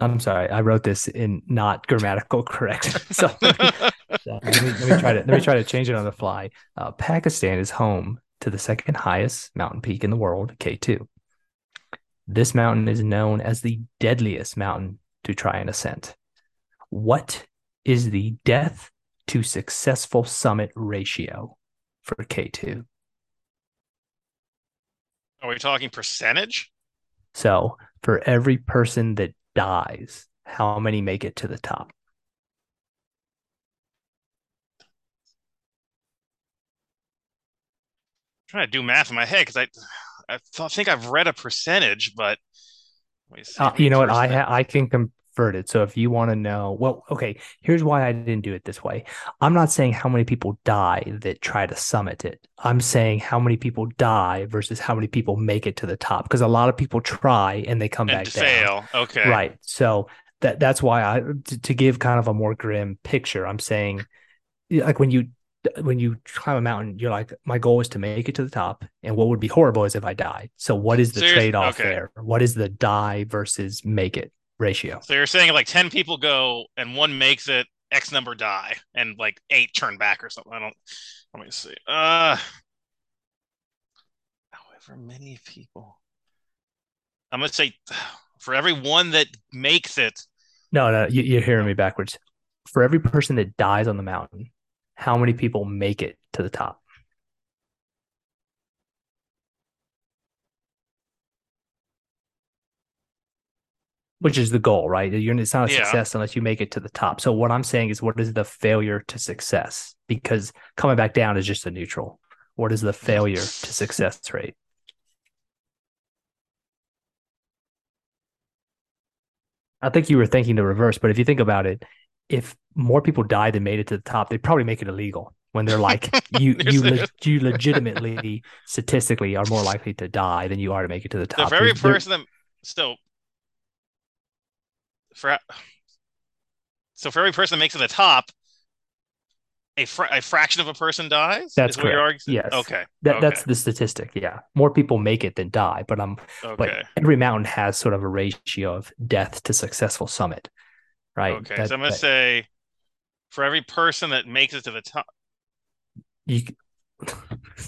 I'm sorry, I wrote this in not grammatical correct. so let me, let me, let me try to let me try to change it on the fly. Uh, Pakistan is home to the second highest mountain peak in the world, K2. This mountain is known as the deadliest mountain to try and ascent. What is the death to successful summit ratio for K2? Are we talking percentage? So for every person that dies, how many make it to the top? Trying to do math in my head because I, I th- think I've read a percentage, but see. Uh, you know what? I ha- I can convert it. So if you want to know, well, okay, here's why I didn't do it this way. I'm not saying how many people die that try to summit it. I'm saying how many people die versus how many people make it to the top. Because a lot of people try and they come and back down. fail. Okay. Right. So that that's why I to, to give kind of a more grim picture, I'm saying like when you when you climb a mountain, you're like, my goal is to make it to the top. And what would be horrible is if I died. So what is the So trade-off okay. there? What is the die versus make it ratio? So you're saying like 10 people go and one makes it, X number die, and like eight turn back or something. I don't, let me see. Uh, however many people. I'm going to say for every one that makes it, No, no, you, you're hearing me backwards. For every person that dies on the mountain, how many people make it to the top? Which is the goal, right? You're, it's not a Yeah. success unless you make it to the top. So what I'm saying is, what is the failure to success? Because coming back down is just a neutral. What is the failure to success rate? I think you were thinking the reverse, but if you think about it, if more people die than made it to the top, they'd probably make it illegal when they're like you you le- you legitimately statistically are more likely to die than you are to make it to the top. the very there- person that, so for, so for every person that makes it to the top, a, fra- a fraction of a person dies? That's what you're correct. arguing? Yes. Okay. that, okay. that's the statistic. Yeah, more people make it than die, but um, Okay. but every mountain has sort of a ratio of death to successful summit. Right? Okay, That- so I'm gonna that- say for every person that makes it to the top. you,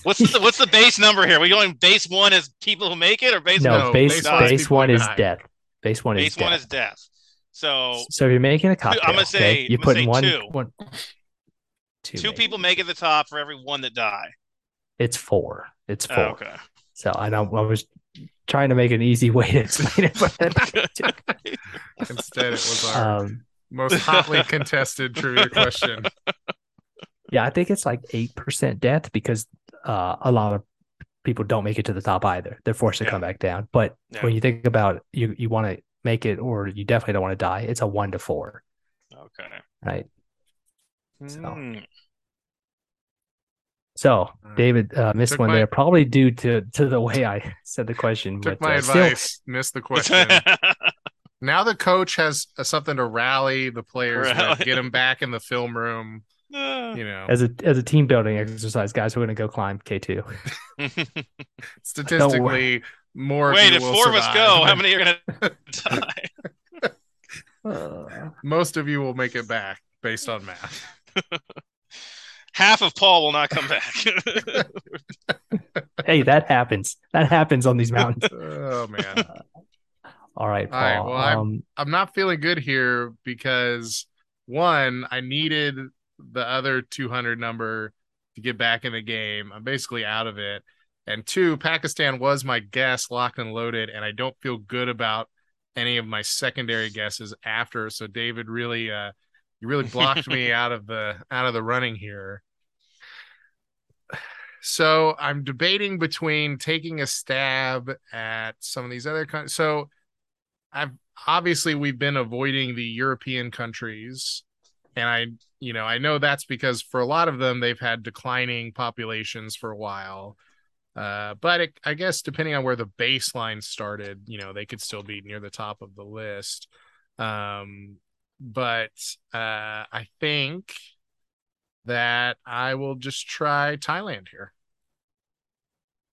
What's the what's the base number here? we going base one is people who make it, or base no, No, base base base, one is people one is death. Base one base is one death. is death. So So if you're making a cocktail, I'm gonna say- okay, you put one, two. one, two, two people make it to the top for every one that die. It's four. It's Oh, four. okay. So I don't. I was trying to make an easy way to explain it, but Instead, it was our um, most hotly contested trivia question. yeah, I think it's like eight percent death because uh, a lot of people don't make it to the top either. They're forced to Yeah. come back down. But Yeah. when you think about you, you want to make it, or you definitely don't want to die. It's a one to four, Okay. right? So- Hmm. So David uh, missed Took one my- there, probably due to to the way I said the question. Took but my uh, still- advice, missed the question. now the coach has uh, something to rally the players Rally. with, get them back in the film room. You know, as a as a team building exercise, guys, we're gonna go climb K two. statistically, more. of Wait, you if will four of us go, how many are gonna die? Most of you will make it back based on math. Half of Paul will not come back. hey, that happens. That happens on these mountains. Oh man. All right, Paul. All right, well, I'm- um, I'm not feeling good here because one, I needed the other 200 number to get back in the game. I'm basically out of it. And two, Pakistan was my guess locked and loaded, and I don't feel good about any of my secondary guesses after. So David really uh you really blocked me out of the out of the running here. So I'm debating between taking a stab at some of these other countries. So I've obviously we've been avoiding the European countries. And I, you know, I know that's because for a lot of them they've had declining populations for a while. Uh, but it, I guess depending on where the baseline started, you know, they could still be near the top of the list. Um, but uh, I think that I will just try Thailand here.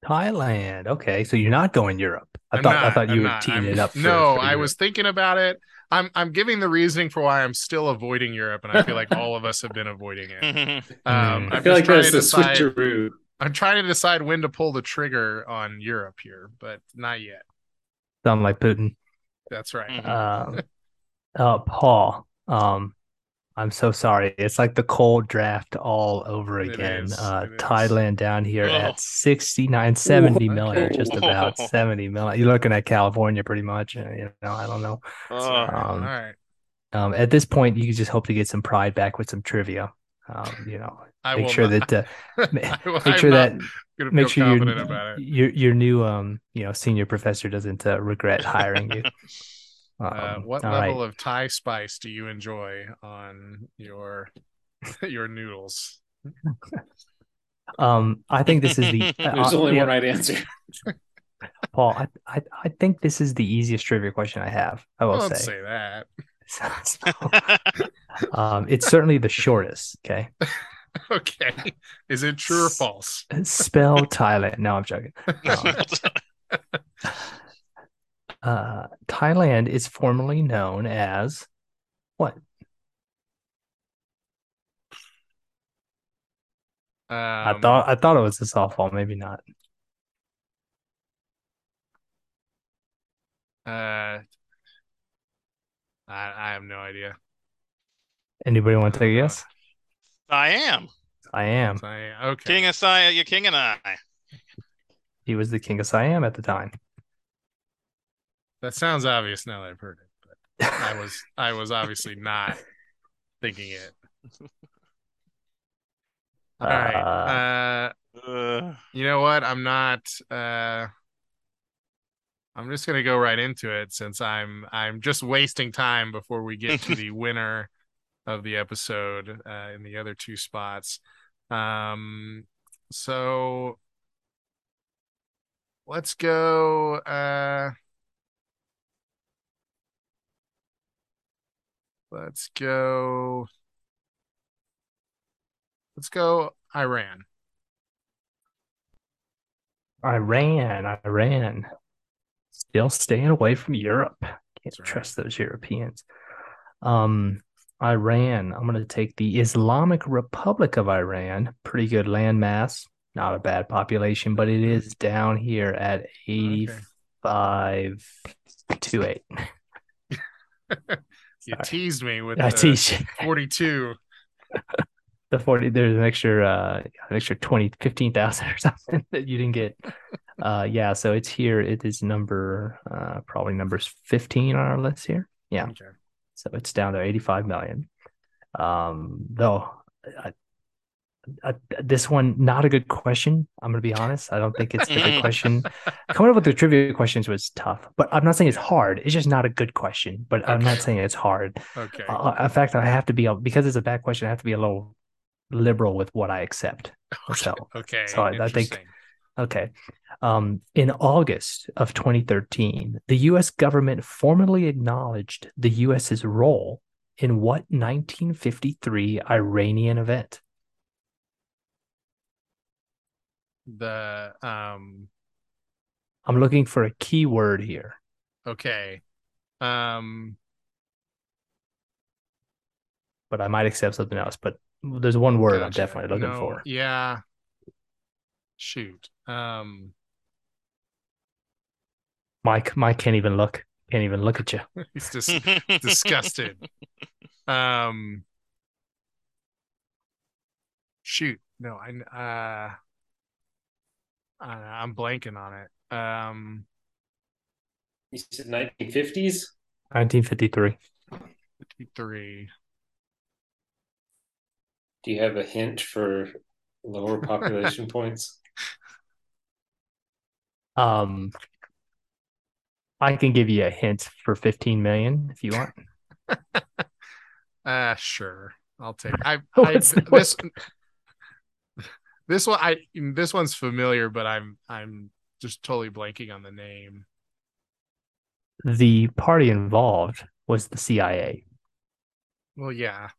Thailand. Okay, so you're not going Europe. I I'm thought I not, thought I'm you were not. teeing I'm- it up. For, no, for I was thinking about it. I'm I'm giving the reasoning for why I'm still avoiding Europe, and I feel like all of us have been avoiding it. Um, Mm. I I'm feel like trying that's to the decide. switcheroo. I'm trying to decide when to pull the trigger on Europe here, but not yet. sound like Putin. That's right. Mhm. Um, uh, Paul. Um, I'm so sorry. It's like the cold draft all over again. is, Uh. Thailand down here Oh. at 69, 70 million, Whoa. just about 70 million. You're looking at California pretty much. uh, You know, I don't know. Oh. um, right. Um, at this point, you just hope to get some pride back with some trivia. Um, you know, I make sure not- that uh, will- make sure that make sure your your your new um you know senior professor doesn't uh, regret hiring you. Uh, Um, what all level right. of Thai spice do you enjoy on your your noodles? Um, I think this is the There's uh, only yeah, one right answer. Paul. I, I I think this is the easiest trivia question I have. I will Don't say. say that. So, um, it's certainly the shortest. Okay, Okay. Is it true or false? spell Thailand. No, I'm joking. Um, uh, Thailand is formerly known as what? Um, I thought I thought it was a softball. Maybe not. Uh, I I have no idea. Anybody want to take a guess? I am I am. I- okay. King of Siam, you King and I. He was the king of Siam at the time. That sounds obvious now that I've heard it, but I was I was obviously not thinking it. All right. Uh, Uh, you know what? I'm not. Uh, I'm just gonna go right into it since I'm I'm just wasting time before we get to the winner of the episode uh, in the other two spots. Um, so let's go. Uh, let's go. Let's go. Iran. Iran, Iran. Still staying away from Europe. Can't That's right. trust those Europeans. Um, Iran. I'm going to take the Islamic Republic of Iran. Pretty good landmass. Not a bad population, but it is down here at 85 to 8. You teased me with I the you. 42. the 40 there's an extra uh an extra 20 15,000 or something that you didn't get. Uh yeah, so it's here it is number uh probably numbers 15 on our list here. Yeah. Okay. So it's down to 85 million. Um though I, I, this one not a good question. I'm going to be honest. I don't think it's a good question. Coming up with the trivia questions was tough, but I'm not saying it's hard. It's just not a good question, but I'm not saying it's hard. Okay. Uh, in fact, I have to be because it's a bad question. I have to be a little liberal with what I accept. So, okay. so I- I think- okay. Um, in August of 2013, the U.S. government formally acknowledged the U.S.'s role in what 1953 Iranian event? The um I'm looking for a key word here. okay. Um but I might accept something else. But there's one word I'm definitely looking No, for. Yeah. Shoot. Um Mike, Mike can't even look. Can't even look at you. he's just disgusted. Um shoot. No, I uh I, I'm blanking on it. Um You said 1950s? 1953. 53. Do you have a hint for lower population points? Um, I can give you a hint for 15 million if you want. Uh sure. I'll take I, I this this one I this one's familiar, but I'm I'm just totally blanking on the name. The party involved was the CIA. Well, yeah.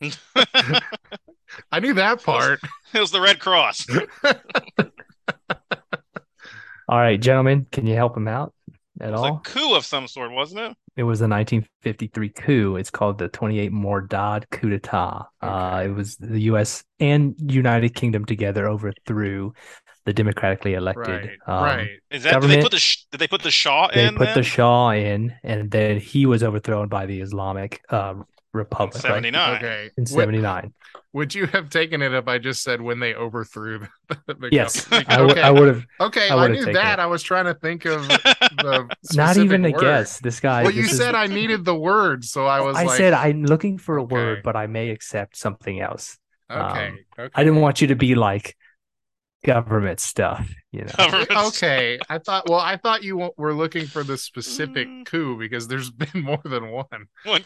I knew that part. it was the Red Cross. All right, gentlemen, can you help him out at It was all? a coup of some sort, wasn't it? It was the 1953 coup. It's called the 28 Mordad coup d'etat. Uh, it was the U.S. and United Kingdom together overthrew the democratically elected. Right. um, right. Is that did they put the sh- did they put the Shah They in? put then? the Shah in, and then he was overthrown by the Islamic uh, Republic right? seventy nine. Okay. in 79. would you have taken it if I just said when they overthrew the, the Yes, government? I would. okay. I would have. okay, I I, knew that. it. I was trying to think of the Not specific even a word. guess. This guy. Well, you this is- said I needed the word, so I was I like, said I'm looking for a Okay. word, but I may accept something else. okay, um, okay. I didn't want you to be like government stuff, you know. okay i thought well i thought you were looking for the specific Mm. coup because there's been more than one One-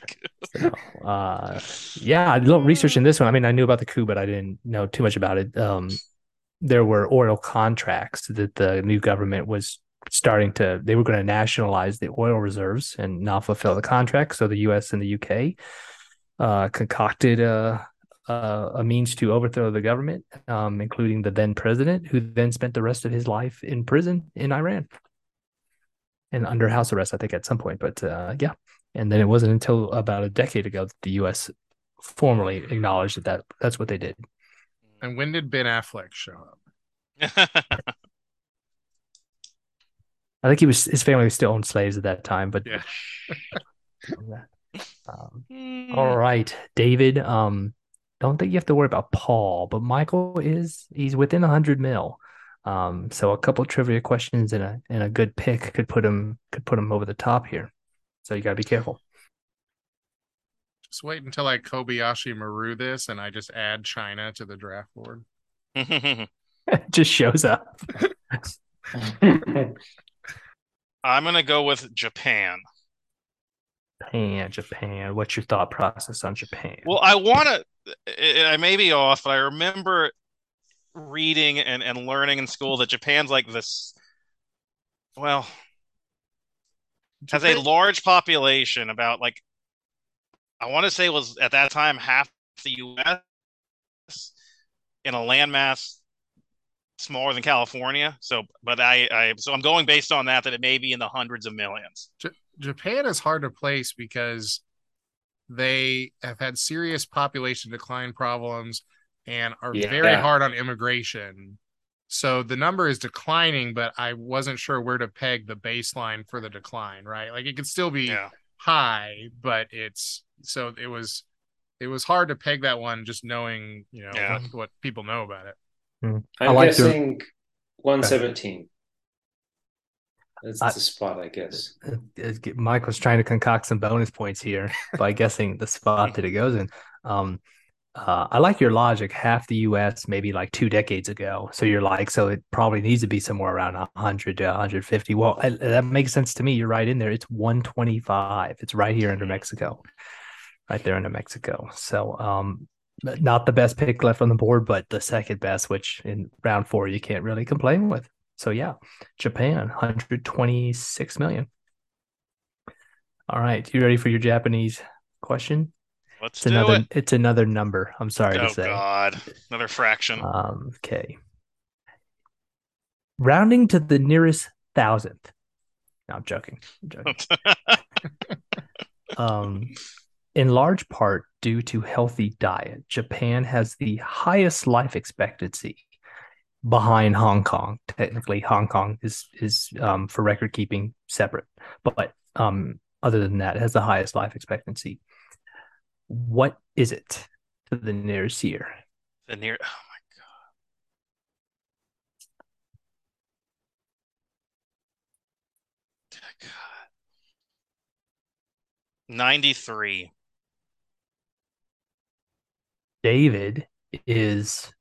So, uh, yeah, I did a little research in this one. I mean, I knew about the coup, but I didn't know too much about it. Um, there were oil contracts that the new government was starting to. They were going to nationalize the oil reserves and not fulfill the contract. So the U.S. and the U.K. Uh, concocted a, a a means to overthrow the government, um, including the then president, who then spent the rest of his life in prison in Iran and under house arrest, I think, at some point. But uh, yeah. And then it wasn't until about a decade ago that the U.S. formally acknowledged that, that that's what they did. and when did ben affleck show up I think he was his family still owned slaves at that time, but Yeah. um, all right, David. Um, don't think you have to worry about Paul, but Michael is he's within a hundred mil. Um, so a couple trivia questions and a and a good pick could put him could put him over the top here. So you gotta be careful. just wait until i kobayashi maru this and i just add china to the draft board Just shows up. I'm gonna go with Japan. Japan, Japan. What's your thought process on Japan? Well, I want to. I may be off, but I remember reading and, and learning in school that Japan's like this. Well, has a large population, about like I want to say was at that time half the U.S. in a landmass smaller than California. So, but I, I so I'm going based on that that it may be in the hundreds of millions. japan is hard to place because they have had serious population decline problems and are Yeah. very hard on immigration. So the number is declining, but I wasn't sure where to peg the baseline for the decline, right? Like it could still be Yeah. high, but it's so it was it was hard to peg that one just knowing, you know, Yeah. what, what people know about it. I'm I like the- guessing 117. That's I- the spot, I guess. Mike was trying to concoct some bonus points here by guessing the spot that it goes in. Um, uh, I like your logic. Half the U.S. maybe like two decades ago. So you're like, so it probably needs to be somewhere around 100 to 150. Well, I, that makes sense to me. You're right in there. It's 125. It's right here under Mexico, right there under Mexico. So, um, not the best pick left on the board, but the second best, which in round four you can't really complain with. So yeah, Japan, 126 million. All right, you ready for your Japanese question? Let's It's do another it. it's another number. I'm sorry Oh to say. Oh God, another fraction. Um, okay. Rounding to the nearest thousandth. No, I'm joking. I'm joking. um, in large part due to healthy diet, Japan has the highest life expectancy behind Hong Kong. Technically, Hong Kong is is um, for record keeping separate, but um, other than that, it has the highest life expectancy. What is it to the nearest year? the near. Oh my God. God. Ninety-three. David is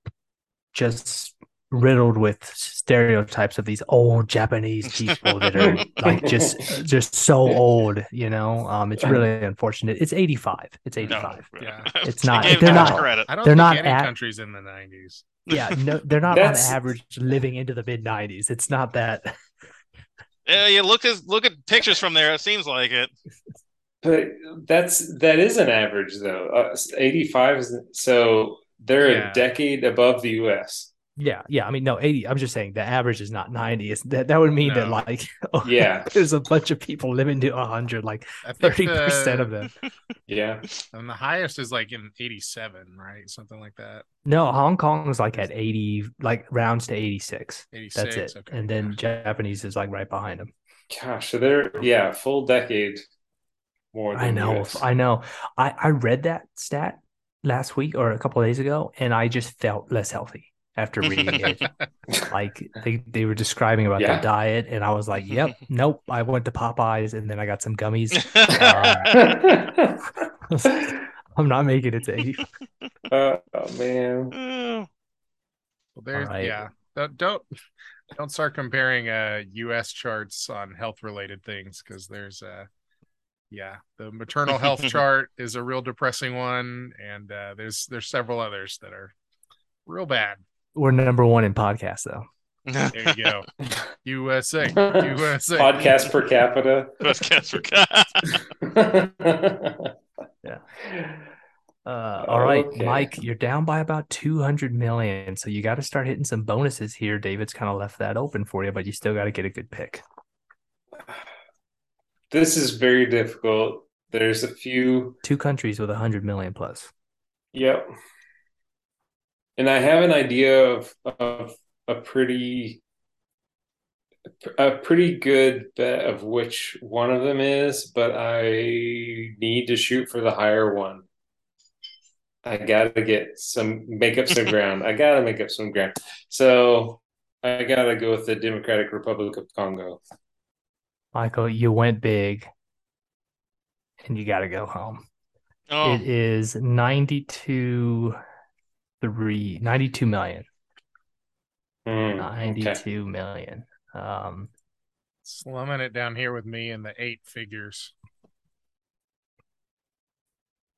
just riddled with stereotypes of these old Japanese people that are like just just so old, you know. Um, it's really unfortunate. It's 85. It's 85. No. Yeah. It's not- they're not- credit. I don't They're think not any at- countries in the 90s. Yeah, no, they're not on average living into the mid 90s. It's not that. Yeah, you look at look at pictures from there. It seems like it. But that's that is an average though. Uh, 85 is so they're Yeah. a decade above the US. Yeah, yeah. I mean, no, 80. I'm just saying the average is not 90. It's, that that would mean that No. like oh, Yeah. there's a bunch of people living to 100, like 30 percent the- of them. Yeah. And the highest is like in 87, right? Something like that. No, Hong Kong is like at 80, like rounds to 86. 86. That's it. Okay. And then Japanese is like right behind them. Gosh, so they're yeah, full decade more than I know. US. I know. I, I read that stat last week or a couple of days ago, and I just felt less healthy after reading it. Like they, they were describing about Yeah. their diet, and I was like, yep, nope. I went to Popeyes and then I got some gummies. I'm not making it to 80. oh man. Well, there's All right. yeah. Don't, don't don't start comparing uh US charts on health related things because there's uh yeah, the maternal health chart is a real depressing one and uh there's there's several others that are real bad. We're number one in podcasts, though. There you go. USA. USA. Podcast per capita. Podcast for Yeah. Uh, all right, Okay. Mike, you're down by about 200 million. So you got to start hitting some bonuses here. David's kind of left that open for you, but you still got to get a good pick. This is very difficult. There's a few Two countries with 100 million plus. Yep. And I have an idea of of a pretty a pretty good bet of which one of them is, but I need to shoot for the higher one. I gotta get some make up some ground. I gotta make up some ground. So I gotta go with the Democratic Republic of Congo. Michael, you went big and you got to go home. Oh, It is 92 three 92 million. Okay. 92 million. Um, Slumming it down here with me in the eight figures.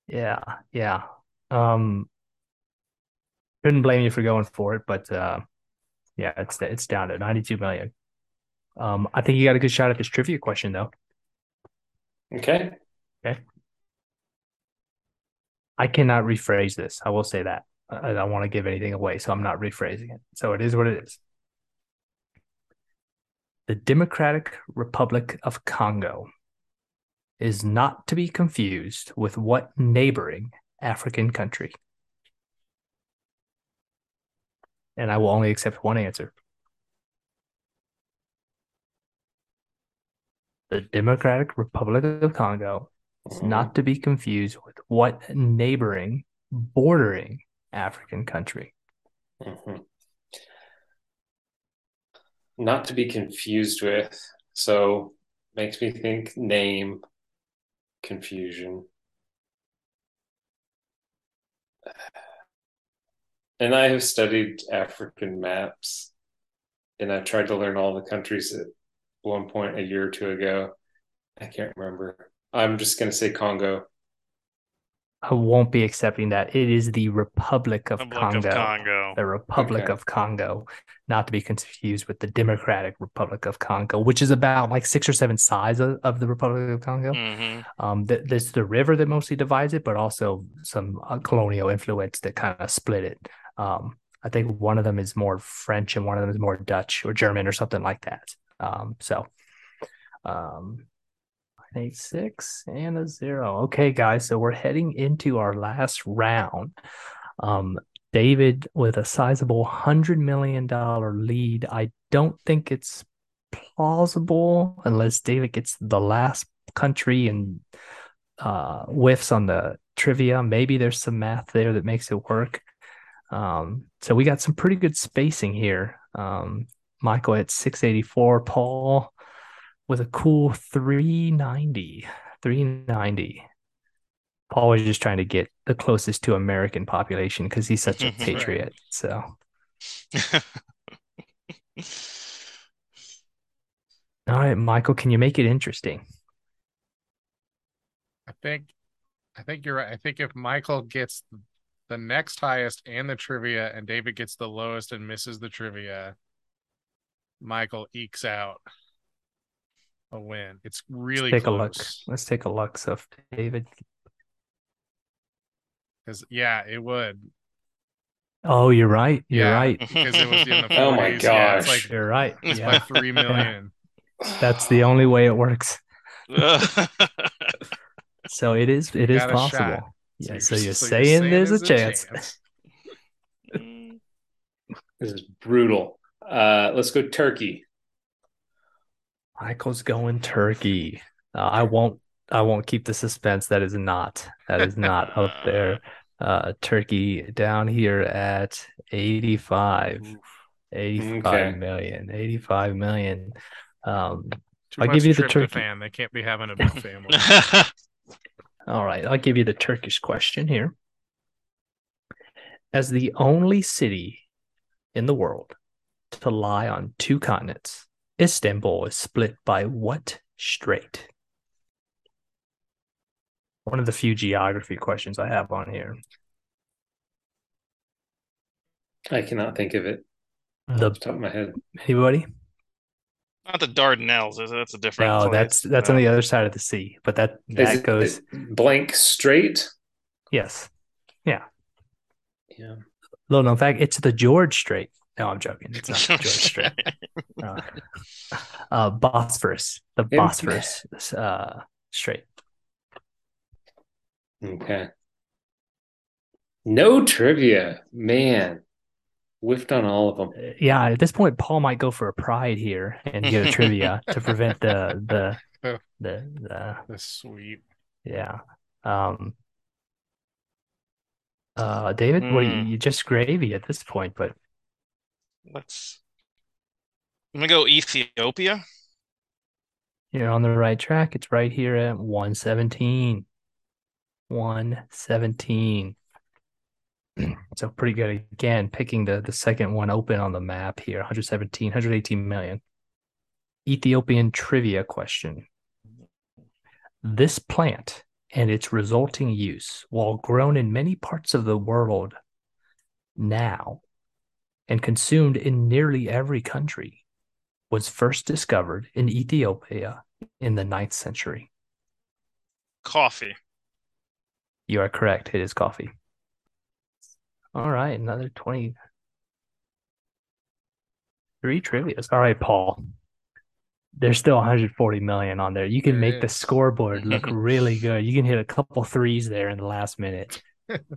yeah, yeah. Um, couldn't blame you for going for it, but uh, yeah, it's it's down to 92 million. Um, I think you got a good shot at this trivia question though. Okay. Okay. I cannot rephrase this. I will say that. I don't want to give anything away, so I'm not rephrasing it. So it is what it is. The Democratic Republic of Congo is not to be confused with what neighboring African country? And I will only accept one answer. The Democratic Republic of Congo is not to be confused with what neighboring, bordering African country? Mhm. Not to be confused with. So makes me think name confusion. And I have studied African maps and I tried to learn all the countries at one point a year or two ago. I can't remember. I'm just going to say Congo. I won't be accepting that. It is the Republic of Republic Congo. of Congo. The Republic Okay. of Congo, not to be confused with the Democratic Republic of Congo, which is about like six or seven sides of, of the Republic of Congo. hmm Um, th- there's the river that mostly divides it, but also some uh, colonial influence that kind of split it. Um, I think one of them is more French and one of them is more Dutch or German or something like that. Um, so, um, eight, six and a zero. Okay, guys, so we're heading into our last round. Um, David with a sizable hundred million dollar lead. I don't think it's plausible unless David gets the last country and uh whiffs on the trivia. Maybe there's some math there that makes it work. Um, so we got some pretty good spacing here. Um, Michael at 684, Paul with a cool 390. 390. Paul was just trying to get the closest to American population because he's such a patriot. So all right, Michael, can you make it interesting? I think I think you're right. I think if Michael gets the next highest and the trivia and David gets the lowest and misses the trivia, Michael ekes out a win. It's really Take a look. Let's take a look. So David Because yeah, it would. Oh, you're right. You're Yeah, right. Because it was in the 40s. Oh my Yeah, it's gosh. like You're right. it's Yeah. by three million. That's the only way it works. So it is it You is got a possible. shot. Yeah, so you're, so saying, there's a chance. This is brutal. Uh, let's go Turkey. Michael's going Turkey. Uh, I won't I won't keep the suspense. That is not that is not up there. Uh Turkey down here at 85. 85 Okay. million. 85 million. Um Too I'll give you the turkey. Fan. They can't be having a big family. All right, I'll give you the Turkish question here. As the only city in the world to lie on two continents, Istanbul is split by what strait? One of the few geography questions I have on here. I cannot think of it off The the top of my head. anybody? Not the Dardanelles. is it? That's a different. No, place. that's that's on the other side of the sea, but that Is that it- goes blank straight. yes. Yeah. Yeah. Little known fact, it's the George Strait. No, I'm joking. It's not George Strait. uh, uh, Bosphorus, the. Bosphorus uh, Strait. Okay. No trivia, man. Whiffed on all of them. Uh, Yeah, at this point, Paul might go for a pride here and get a trivia to prevent the the Oh. the, the the sweet. yeah. Um, uh, David, what do you, you just gravy at this point, but Let's. I'm gonna go Ethiopia. you're on the right track. It's right here at 117. 117. So pretty good again, picking the the second one open on the map here, 117, 118 million. Ethiopian trivia question. This plant and its resulting use, while grown in many parts of the world now and consumed in nearly every country, was first discovered in Ethiopia in the ninth century. Coffee. You are correct. It is coffee. All right, another 20. Three trivias. All right, Paul. there's still 140 million on there. You can There make the scoreboard look really good. You can hit a couple threes there in the last minute.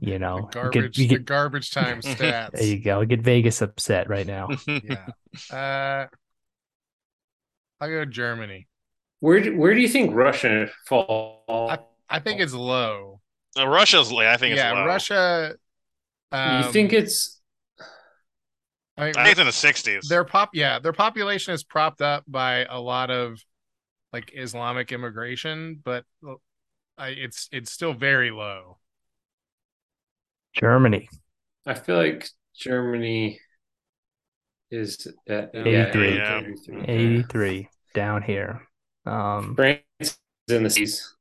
You know, the You garbage, get, you the garbage time stats. there you go. Get Vegas upset right now. yeah. Uh, I'll go Germany. Where do, where do you think Russia fall? I think it's low. Uh, Russia's, I think it's yeah, low. Russia. Um, you think it's I mean, I think it's in the sixties. their pop yeah their population is propped up by a lot of like islamic immigration but uh, I, it's it's still very low Germany, I feel like Germany is at, yeah, 83. Yeah. 83. 83 down here. Um, France is in the seas.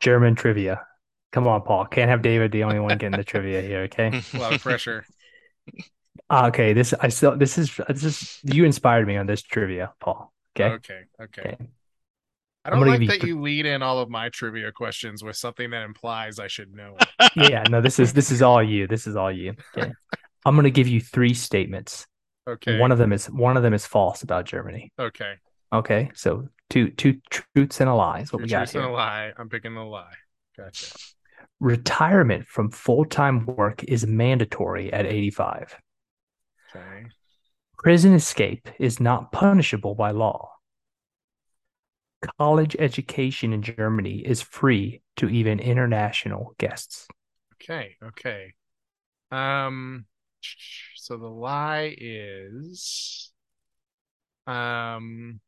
German trivia. Come on, Paul. Can't have David the only one getting the trivia here. Okay. a lot of pressure Ah, Okay. This I still. This is this is you inspired me on this trivia, Paul. Okay. okay okay Okay. I don't like that th- you lead in all of my trivia questions with something that implies i should know. Yeah. No. This is this is all you. This is all you. Okay. I'm gonna give you three statements. okay One of them is one of them is false about Germany. okay Okay. So two two truths and a lie is what Two we got truths and a here. lie i'm picking the lie gotcha Retirement from full time work is mandatory at 85. okay Prison escape is not punishable by law. College education in Germany is free to even international guests. okay okay um so the lie is um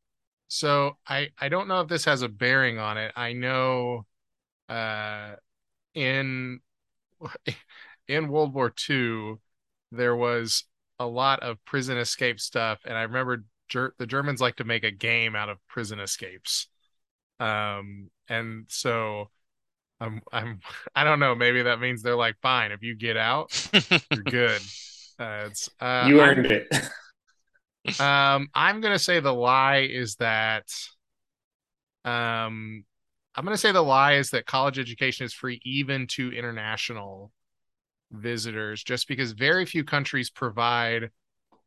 so i i don't know if this has a bearing on it i know uh in in world war ii there was a lot of prison escape stuff and i remember ger- the germans like to make a game out of prison escapes um and so i'm i'm i don't know maybe that means they're like fine if you get out you're good uh, it's uh you I'm- earned it. um, I'm gonna say the lie is that um I'm gonna say the lie is that college education is free even to international visitors, just because very few countries provide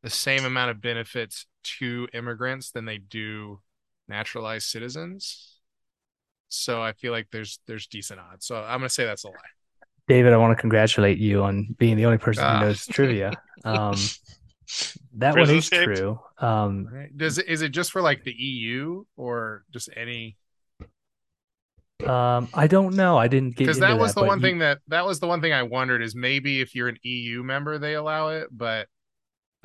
the same amount of benefits to immigrants than they do naturalized citizens. So I feel like there's there's decent odds. So I'm gonna say that's a lie. David, I want to congratulate you on being the only person Ah. who knows trivia. Um, that Prison one is escaped? true. Um, Does it is it just for like the EU or just any um, I don't know. I didn't get because that was the one you- thing that that was the one thing I wondered is maybe if you're an EU member they allow it, but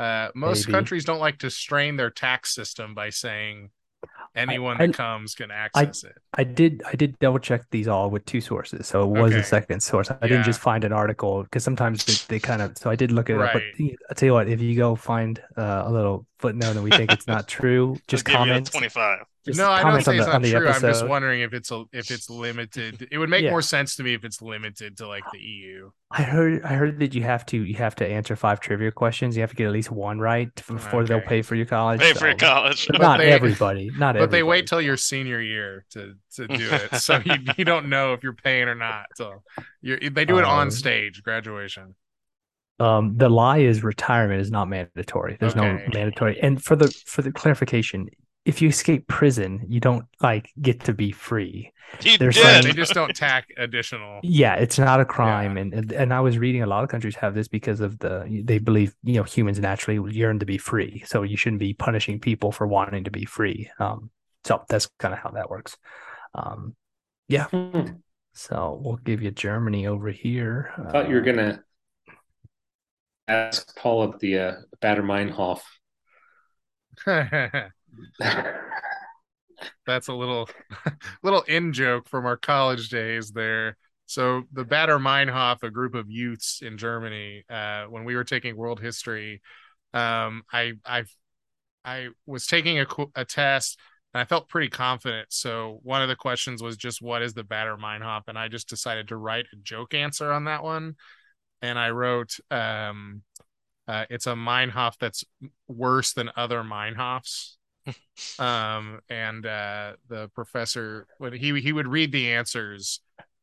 uh, most Maybe. countries don't like to strain their tax system by saying anyone I- that comes can access it. I did I did double check these all with two sources, so it was Okay. a second source. I Yeah. didn't just find an article because sometimes they, they kind of so I did look it up. But Right. I tell you what, if you go find uh, a little footnote and we think it's not true, just Give you a comment. twenty-five. Just no, I don't comment say on it's the, not on the true. I'm just wondering if it's a if it's limited. It would make Yeah. more sense to me if it's limited to like the EU. I heard I heard that you have to you have to answer five trivia questions. You have to get at least one right before they'll pay for your college. Pay for your college. But But not they- everybody. Not But they wait till your senior year to to do it, so you, you don't know if you're paying or not. So they do it on Um, stage graduation. Um, the lie is retirement is not mandatory. There's no mandatory. And for the for the clarification, if you escape prison, you don't like get to be free. He They're did. saying- They just don't tack additional. Yeah, it's not a crime, and, and and I was reading a lot of countries have this because of the they believe you know humans naturally yearn to be free, so you shouldn't be punishing people for wanting to be free. Um, so that's kind of how that works. Um, Hmm. so we'll give you Germany over here. I thought you were Uh, gonna ask Paul of the uh, Baader Meinhof. That's a little little in joke from our college days there. So the Baader Meinhof, a group of youths in Germany, uh, when we were taking world history, um, I I I was taking a, a test and I felt pretty confident. So one of the questions was just what is the Baader Meinhof, and I just decided to write a joke answer on that one, and I wrote um, uh, it's a Meinhof that's worse than other Meinhofs um and uh the professor when he he would read the answers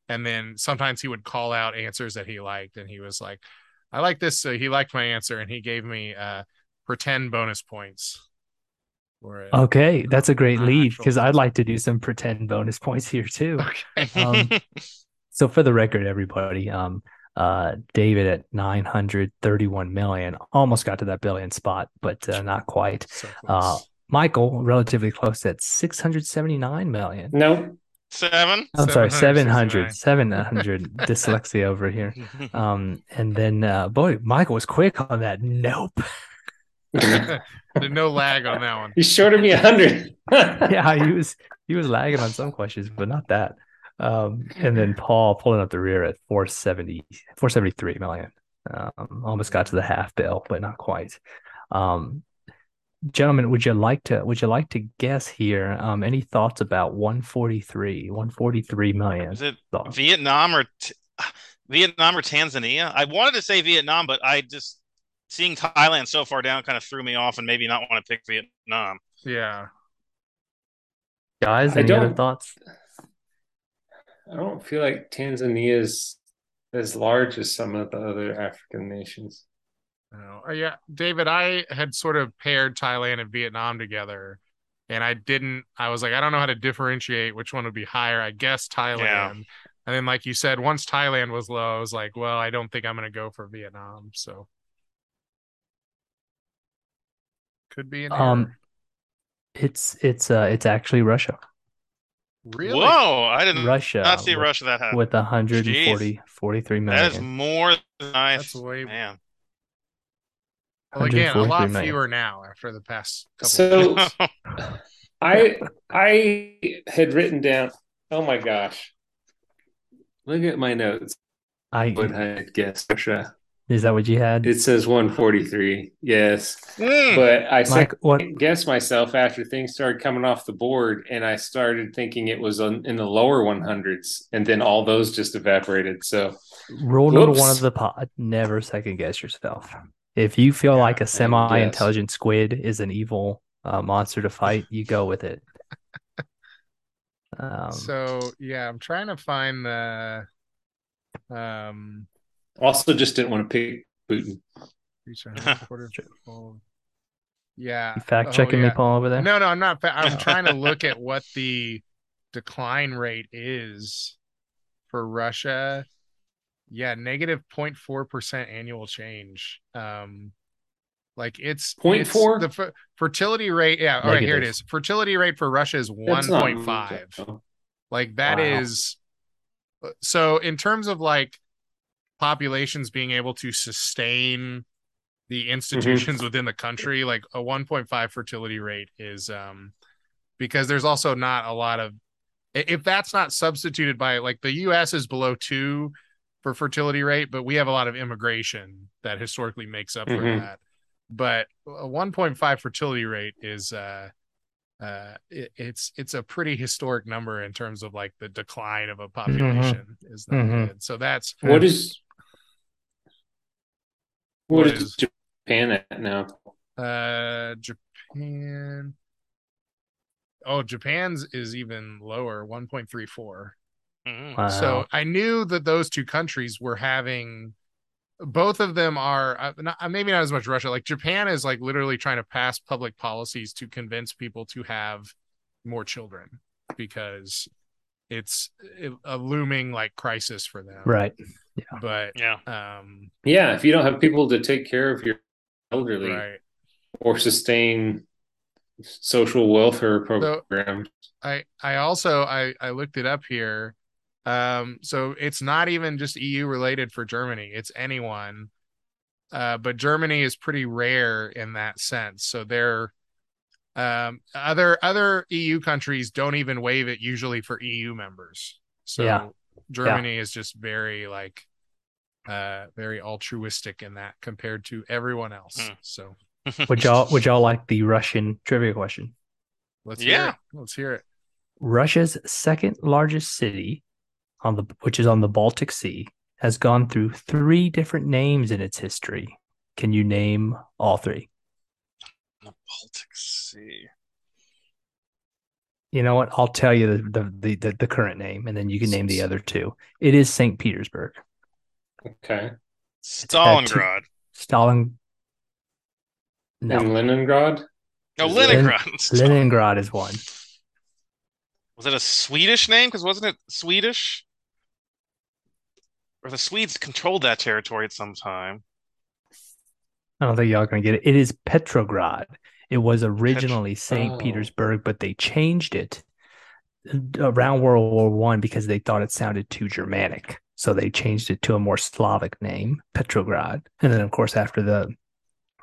and then sometimes he would call out answers that he liked and he was like i like this so he liked my answer and he gave me uh pretend bonus points a- Okay, that's a great lead because I'd like to do some pretend bonus points here too. Okay. Um, So for the record, everybody, um, uh, David at 931 million almost got to that billion spot, but uh, not quite. So Uh. Michael, relatively close at 679 million. No, Seven. I'm sorry, 769. 700, 700 dyslexia over here. Um, and then, uh, boy, Michael was quick on that. Nope. There's no lag on that one. he shorted me a hundred. yeah, he was he was lagging on some questions, but not that. Um, and then Paul pulling up the rear at 470, 473 million. Um, almost got to the half bill, but not quite. Um, gentlemen, would you like to would you like to guess here? Um, any thoughts about 143, 143 million? Is it Thoughts? Vietnam or t- Vietnam or Tanzania? I wanted to say Vietnam, but I just seeing Thailand so far down kind of threw me off, and maybe not want to pick Vietnam. Yeah. Guys, any other thoughts? I don't feel like Tanzania is as large as some of the other African nations. No. Uh, yeah, David, I had sort of paired Thailand and Vietnam together, and I didn't. I was like, I don't know how to differentiate which one would be higher. I guess Thailand. Yeah. And then, like you said, once Thailand was low, I was like, well, I don't think I'm going to go for Vietnam. So could be an Um, error. It's it's uh it's actually Russia. Really? Whoa! I didn't Russia not see with- Russia that high. with 140 43 million. That is more than I. That's way- man. Well, again, a 143 lot million. fewer now after the past couple. So- of weeks. I I had written down. Oh my gosh! Look at my notes. I What I had guessed Russia. is that what you had? It says 143. Yes, Mm. but I Mike, what second guessed myself after things started coming off the board, and I started thinking it was on, in the lower 100s, and then all those just evaporated. So rule number one of the pod: never second guess yourself. If you feel Yeah, like a semi-intelligent squid is an evil uh, monster to fight, you go with it. Um, so yeah, I'm trying to find the um also just didn't want to pick Putin. return headquarters. Oh, Yeah. you fact Oh, checking me. Paul, over there. No, no, I'm not. fa- I'm trying to look at what the decline rate is for Russia. Yeah, negative 0.4% annual change. Um, like it's Point it's- four? The fer- fertility rate. Yeah. All right, here it Negative. is. Fertility rate for Russia is 1.5. Like that Wow. is so in terms of like populations being able to sustain the institutions within the country, like a 1.5 fertility rate is um because there's also not a lot of if that's not substituted by like the US is below 2 for fertility rate, but we have a lot of immigration that historically makes up for Mhm. that. But a 1.5 fertility rate is uh uh it, it's it's a pretty historic number in terms of like the decline of a population is not Mhm. good. So that's What is What what is is- Japan at now? uh Japan Oh, Japan's is even lower, 1.34. Mm. Wow. So I knew that those two countries were having both of them are uh, not, uh, maybe not as much Russia. Like Japan is like literally trying to pass public policies to convince people to have more children because it's a looming like crisis for them. right. But Yeah. um Yeah, if you don't have people to take care of your elderly right. or sustain social welfare programs, I I also I I looked it up here. Um so it's not even just EU related for Germany. It's anyone. Uh but Germany is pretty rare in that sense. So they're um other other EU countries don't even waive it usually for EU members. So Yeah. Germany is just very like uh very altruistic in that compared to everyone else. Hmm. So Would y'all would y'all like the Russian trivia question? let's hear Yeah. it. Let's hear it. Russia's second largest city on the which is on the Baltic Sea has gone through three different names in its history. Can you name all three? The Baltic Sea. You know what? I'll tell you the the the, the, the current name and then you can name the other two. It is St. Petersburg. okay, had two- Stalingrad. Stalin No. and Leningrad. Is it- Leningrad. Leningrad is one. Was it a Swedish name? Because wasn't it Swedish? Or the Swedes controlled that territory at some time. I don't think y'all are gonna get it. It is Petrograd. It was originally Saint Oh. Petersburg, but they changed it around World War One because they thought it sounded too Germanic. So they changed it to a more Slavic name, Petrograd. And then, of course, after the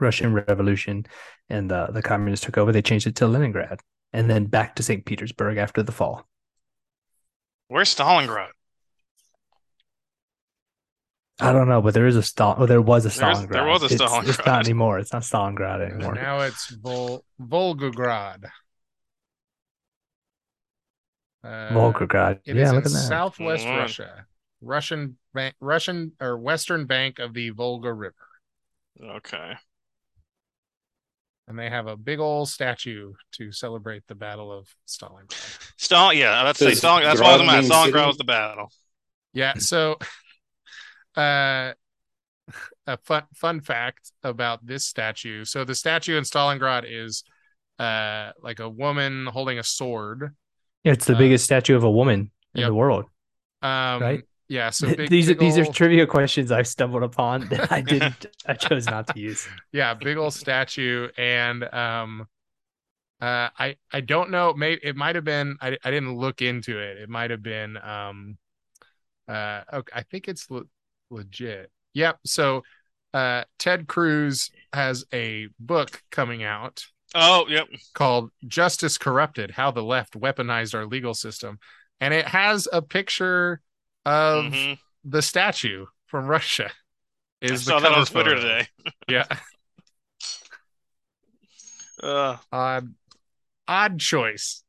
Russian Revolution and the, the communists took over, they changed it to Leningrad, and then back to Saint Petersburg after the fall. Where's Stalingrad? I don't know, but there is a Stal. Oh, there was a There is- Stalingrad. there was a It's- It's, not anymore. It's not Stalingrad anymore. Now it's Vol- Volgograd. Uh, Volgograd. It yeah, is look in at that. southwest. Russia, Russian bank, Russian or western bank of the Volga River, Okay. and they have a big old statue to celebrate the Battle of Stalingrad. Stalin, yeah, that's say Does Stalin, that's why I was Grad Stalingrad was the battle. Yeah, so uh a fun fun fact about this statue. So the statue in Stalingrad is uh like a woman holding a sword. It's the Uh, biggest statue of a woman in yep. the world. Um Right. yeah, so big, these big these are trivia questions I stumbled upon that I didn't. I chose not to use. yeah, big old statue and um uh I I don't know, maybe it might have been I I didn't look into it. It might have been um uh okay, I think it's legit. Yep. So uh Ted Cruz has a book coming out Oh, yep. called Justice Corrupted: How the Left Weaponized Our Legal System. And it has a picture of Mhm. the statue from Russia. Is the saw that on Twitter photo. today. Yeah. Uh, odd odd choice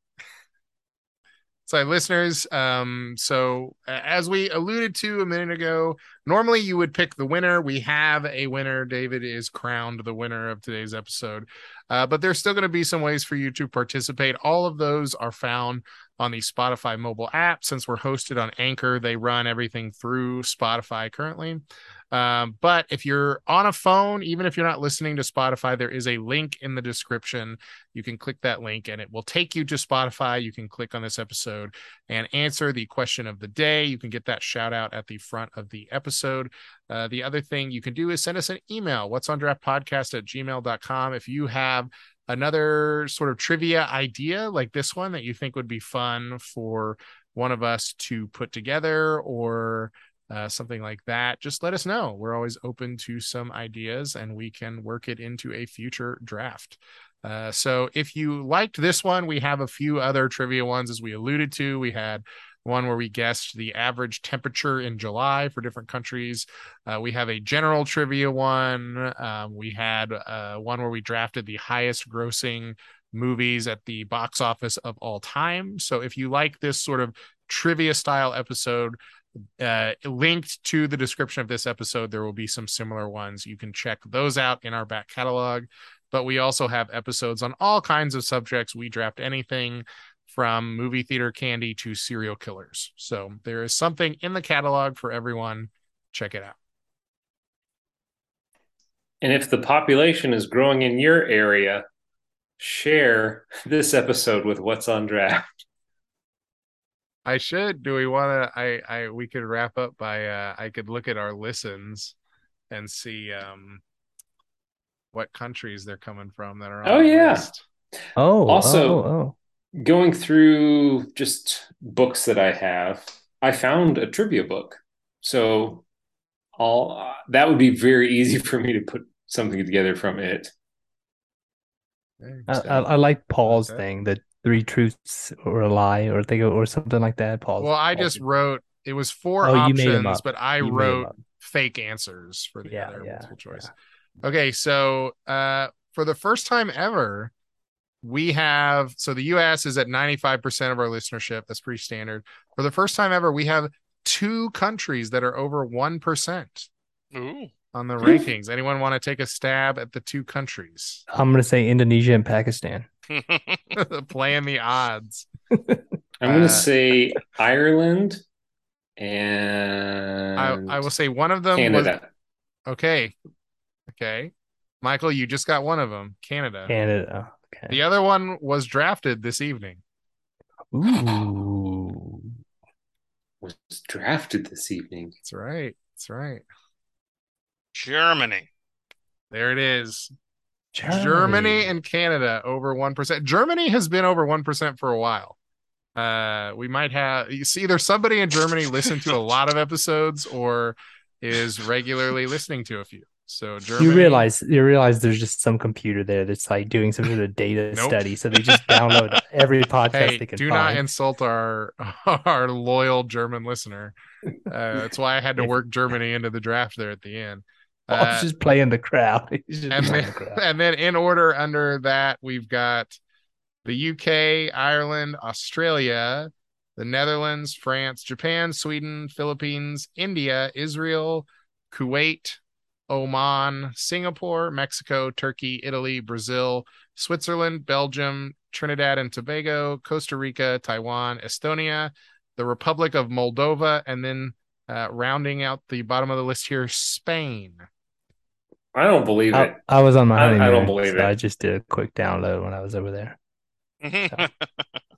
so listeners um so as we alluded to a minute ago normally you would pick the winner we have a winner david is crowned the winner of today's episode uh, but there's still going to be some ways for you to participate all of those are found on the spotify mobile app since we're hosted on anchor they run everything through spotify currently um, but if you're on a phone, even if you're not listening to Spotify, there is a link in the description. You can click that link and it will take you to Spotify. You can click on this episode and answer the question of the day. You can get that shout out at the front of the episode. Uh, the other thing you can do is send us an email, what's on draft podcast at gmail.com. If you have another sort of trivia idea like this one that you think would be fun for one of us to put together or uh, something like that, just let us know. We're always open to some ideas and we can work it into a future draft. Uh, so if you liked this one, we have a few other trivia ones as we alluded to. We had one where we guessed the average temperature in July for different countries. Uh, we have a general trivia one. Um, we had uh, one where we drafted the highest grossing movies at the box office of all time. So if you like this sort of trivia style episode, uh, linked to the description of this episode, there will be some similar ones. You can check those out in our back catalog. But we also have episodes on all kinds of subjects. We draft anything from movie theater candy to serial killers. So there is something in the catalog for everyone. Check it out. And if the population is growing in your area, share this episode with what's on draft. I should. Do we want to? I, I, we could wrap up by, uh, I could look at our listens and see, um, what countries they're coming from that are on Oh, the yeah. list. Oh, Also- oh, oh. Going through just books that I have, I found a trivia book. So all uh, that would be very easy for me to put something together from it. I, I, I like Paul's Okay. thing, the three truths or a lie, or they go or something like that. Paul. Well, I Paul's- just wrote it was four Oh, you options, but I you wrote fake answers for the Yeah, other yeah, multiple choice. Okay, so uh for the first time ever, we have so the US is at 95% of our listenership. That's pretty standard. For the first time ever, we have two countries that are over 1% ooh. on the rankings. Anyone want to take a stab at the two countries? I'm gonna say Indonesia and Pakistan. Playing the odds. I'm going Uh, to say Ireland and I will say one of them was Canada. okay. Okay. Michael, you just got one of them. Canada. Canada. Okay. The other one was drafted this evening. Ooh. Was drafted this evening. That's right. That's right. Germany. There it is. Germany, and Canada over 1%. Germany has been over 1% for a while. Uh, we might have you see either somebody in Germany listened to a lot of episodes or is regularly listening to a few. So Germany, you realize you realize there's just some computer there that's like doing some sort of data Nope. study, so they just download every podcast hey, they can do not insult our our loyal German listener. Uh, that's why I had to work Germany into the draft there at the end. I was Uh, just playing the crowd. And then, the crowd. and then in order under that, we've got the UK, Ireland, Australia, the Netherlands, France, Japan, Sweden, Philippines, India, Israel, Kuwait, Oman, Singapore, Mexico, Turkey, Italy, Brazil, Switzerland, Belgium, Trinidad and Tobago, Costa Rica, Taiwan, Estonia, the Republic of Moldova, and then uh, rounding out the bottom of the list here, Spain. I don't believe I, it. I was on my I- I don't believe so it. I just did a quick download when I was over there. That's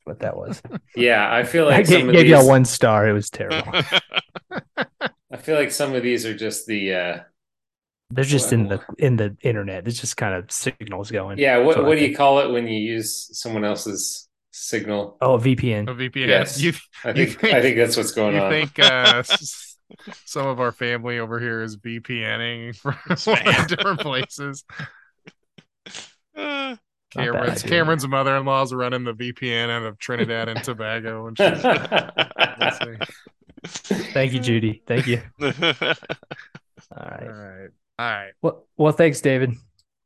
what that was. Yeah, I feel I like gave, some of gave these. y'all one star. It was terrible. I feel like some of these are just the. uh They're just in the in the internet. It's just kind of signals going. Yeah, what what what do you call it when you use someone else's signal? Oh, a VPN. A VPN. Yes. You, I You think, think- I think that's what's going on. you on. think uh, some of our family over here is VPNing from different places? Uh, Not bad Cameron's. Cameron's mother-in-law's running the VPN out of Trinidad and Tobago, and she's. Thank you, Judy. Thank you. All All right. Right, all right. Well, well, thanks, David.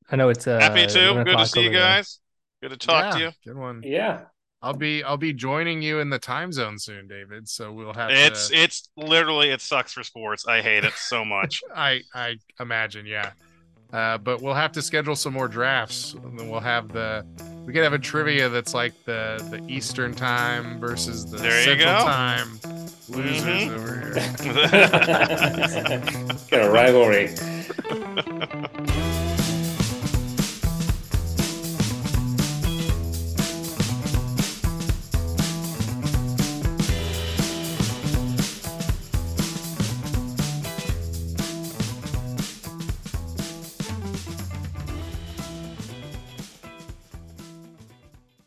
I know it's uh, Happy too. Good to see you over there. guys. Good to talk to you. Good one. yeah. I'll be I'll be joining you in the time zone soon, David. So we'll have It's to. it's literally it sucks for sports. I hate it so much. I I imagine, yeah. Uh, but we'll have to schedule some more drafts, and then we'll have the. We could have a trivia that's like the the Eastern time versus the There you Central go. time. Losers Mhm. over here. Got a rivalry.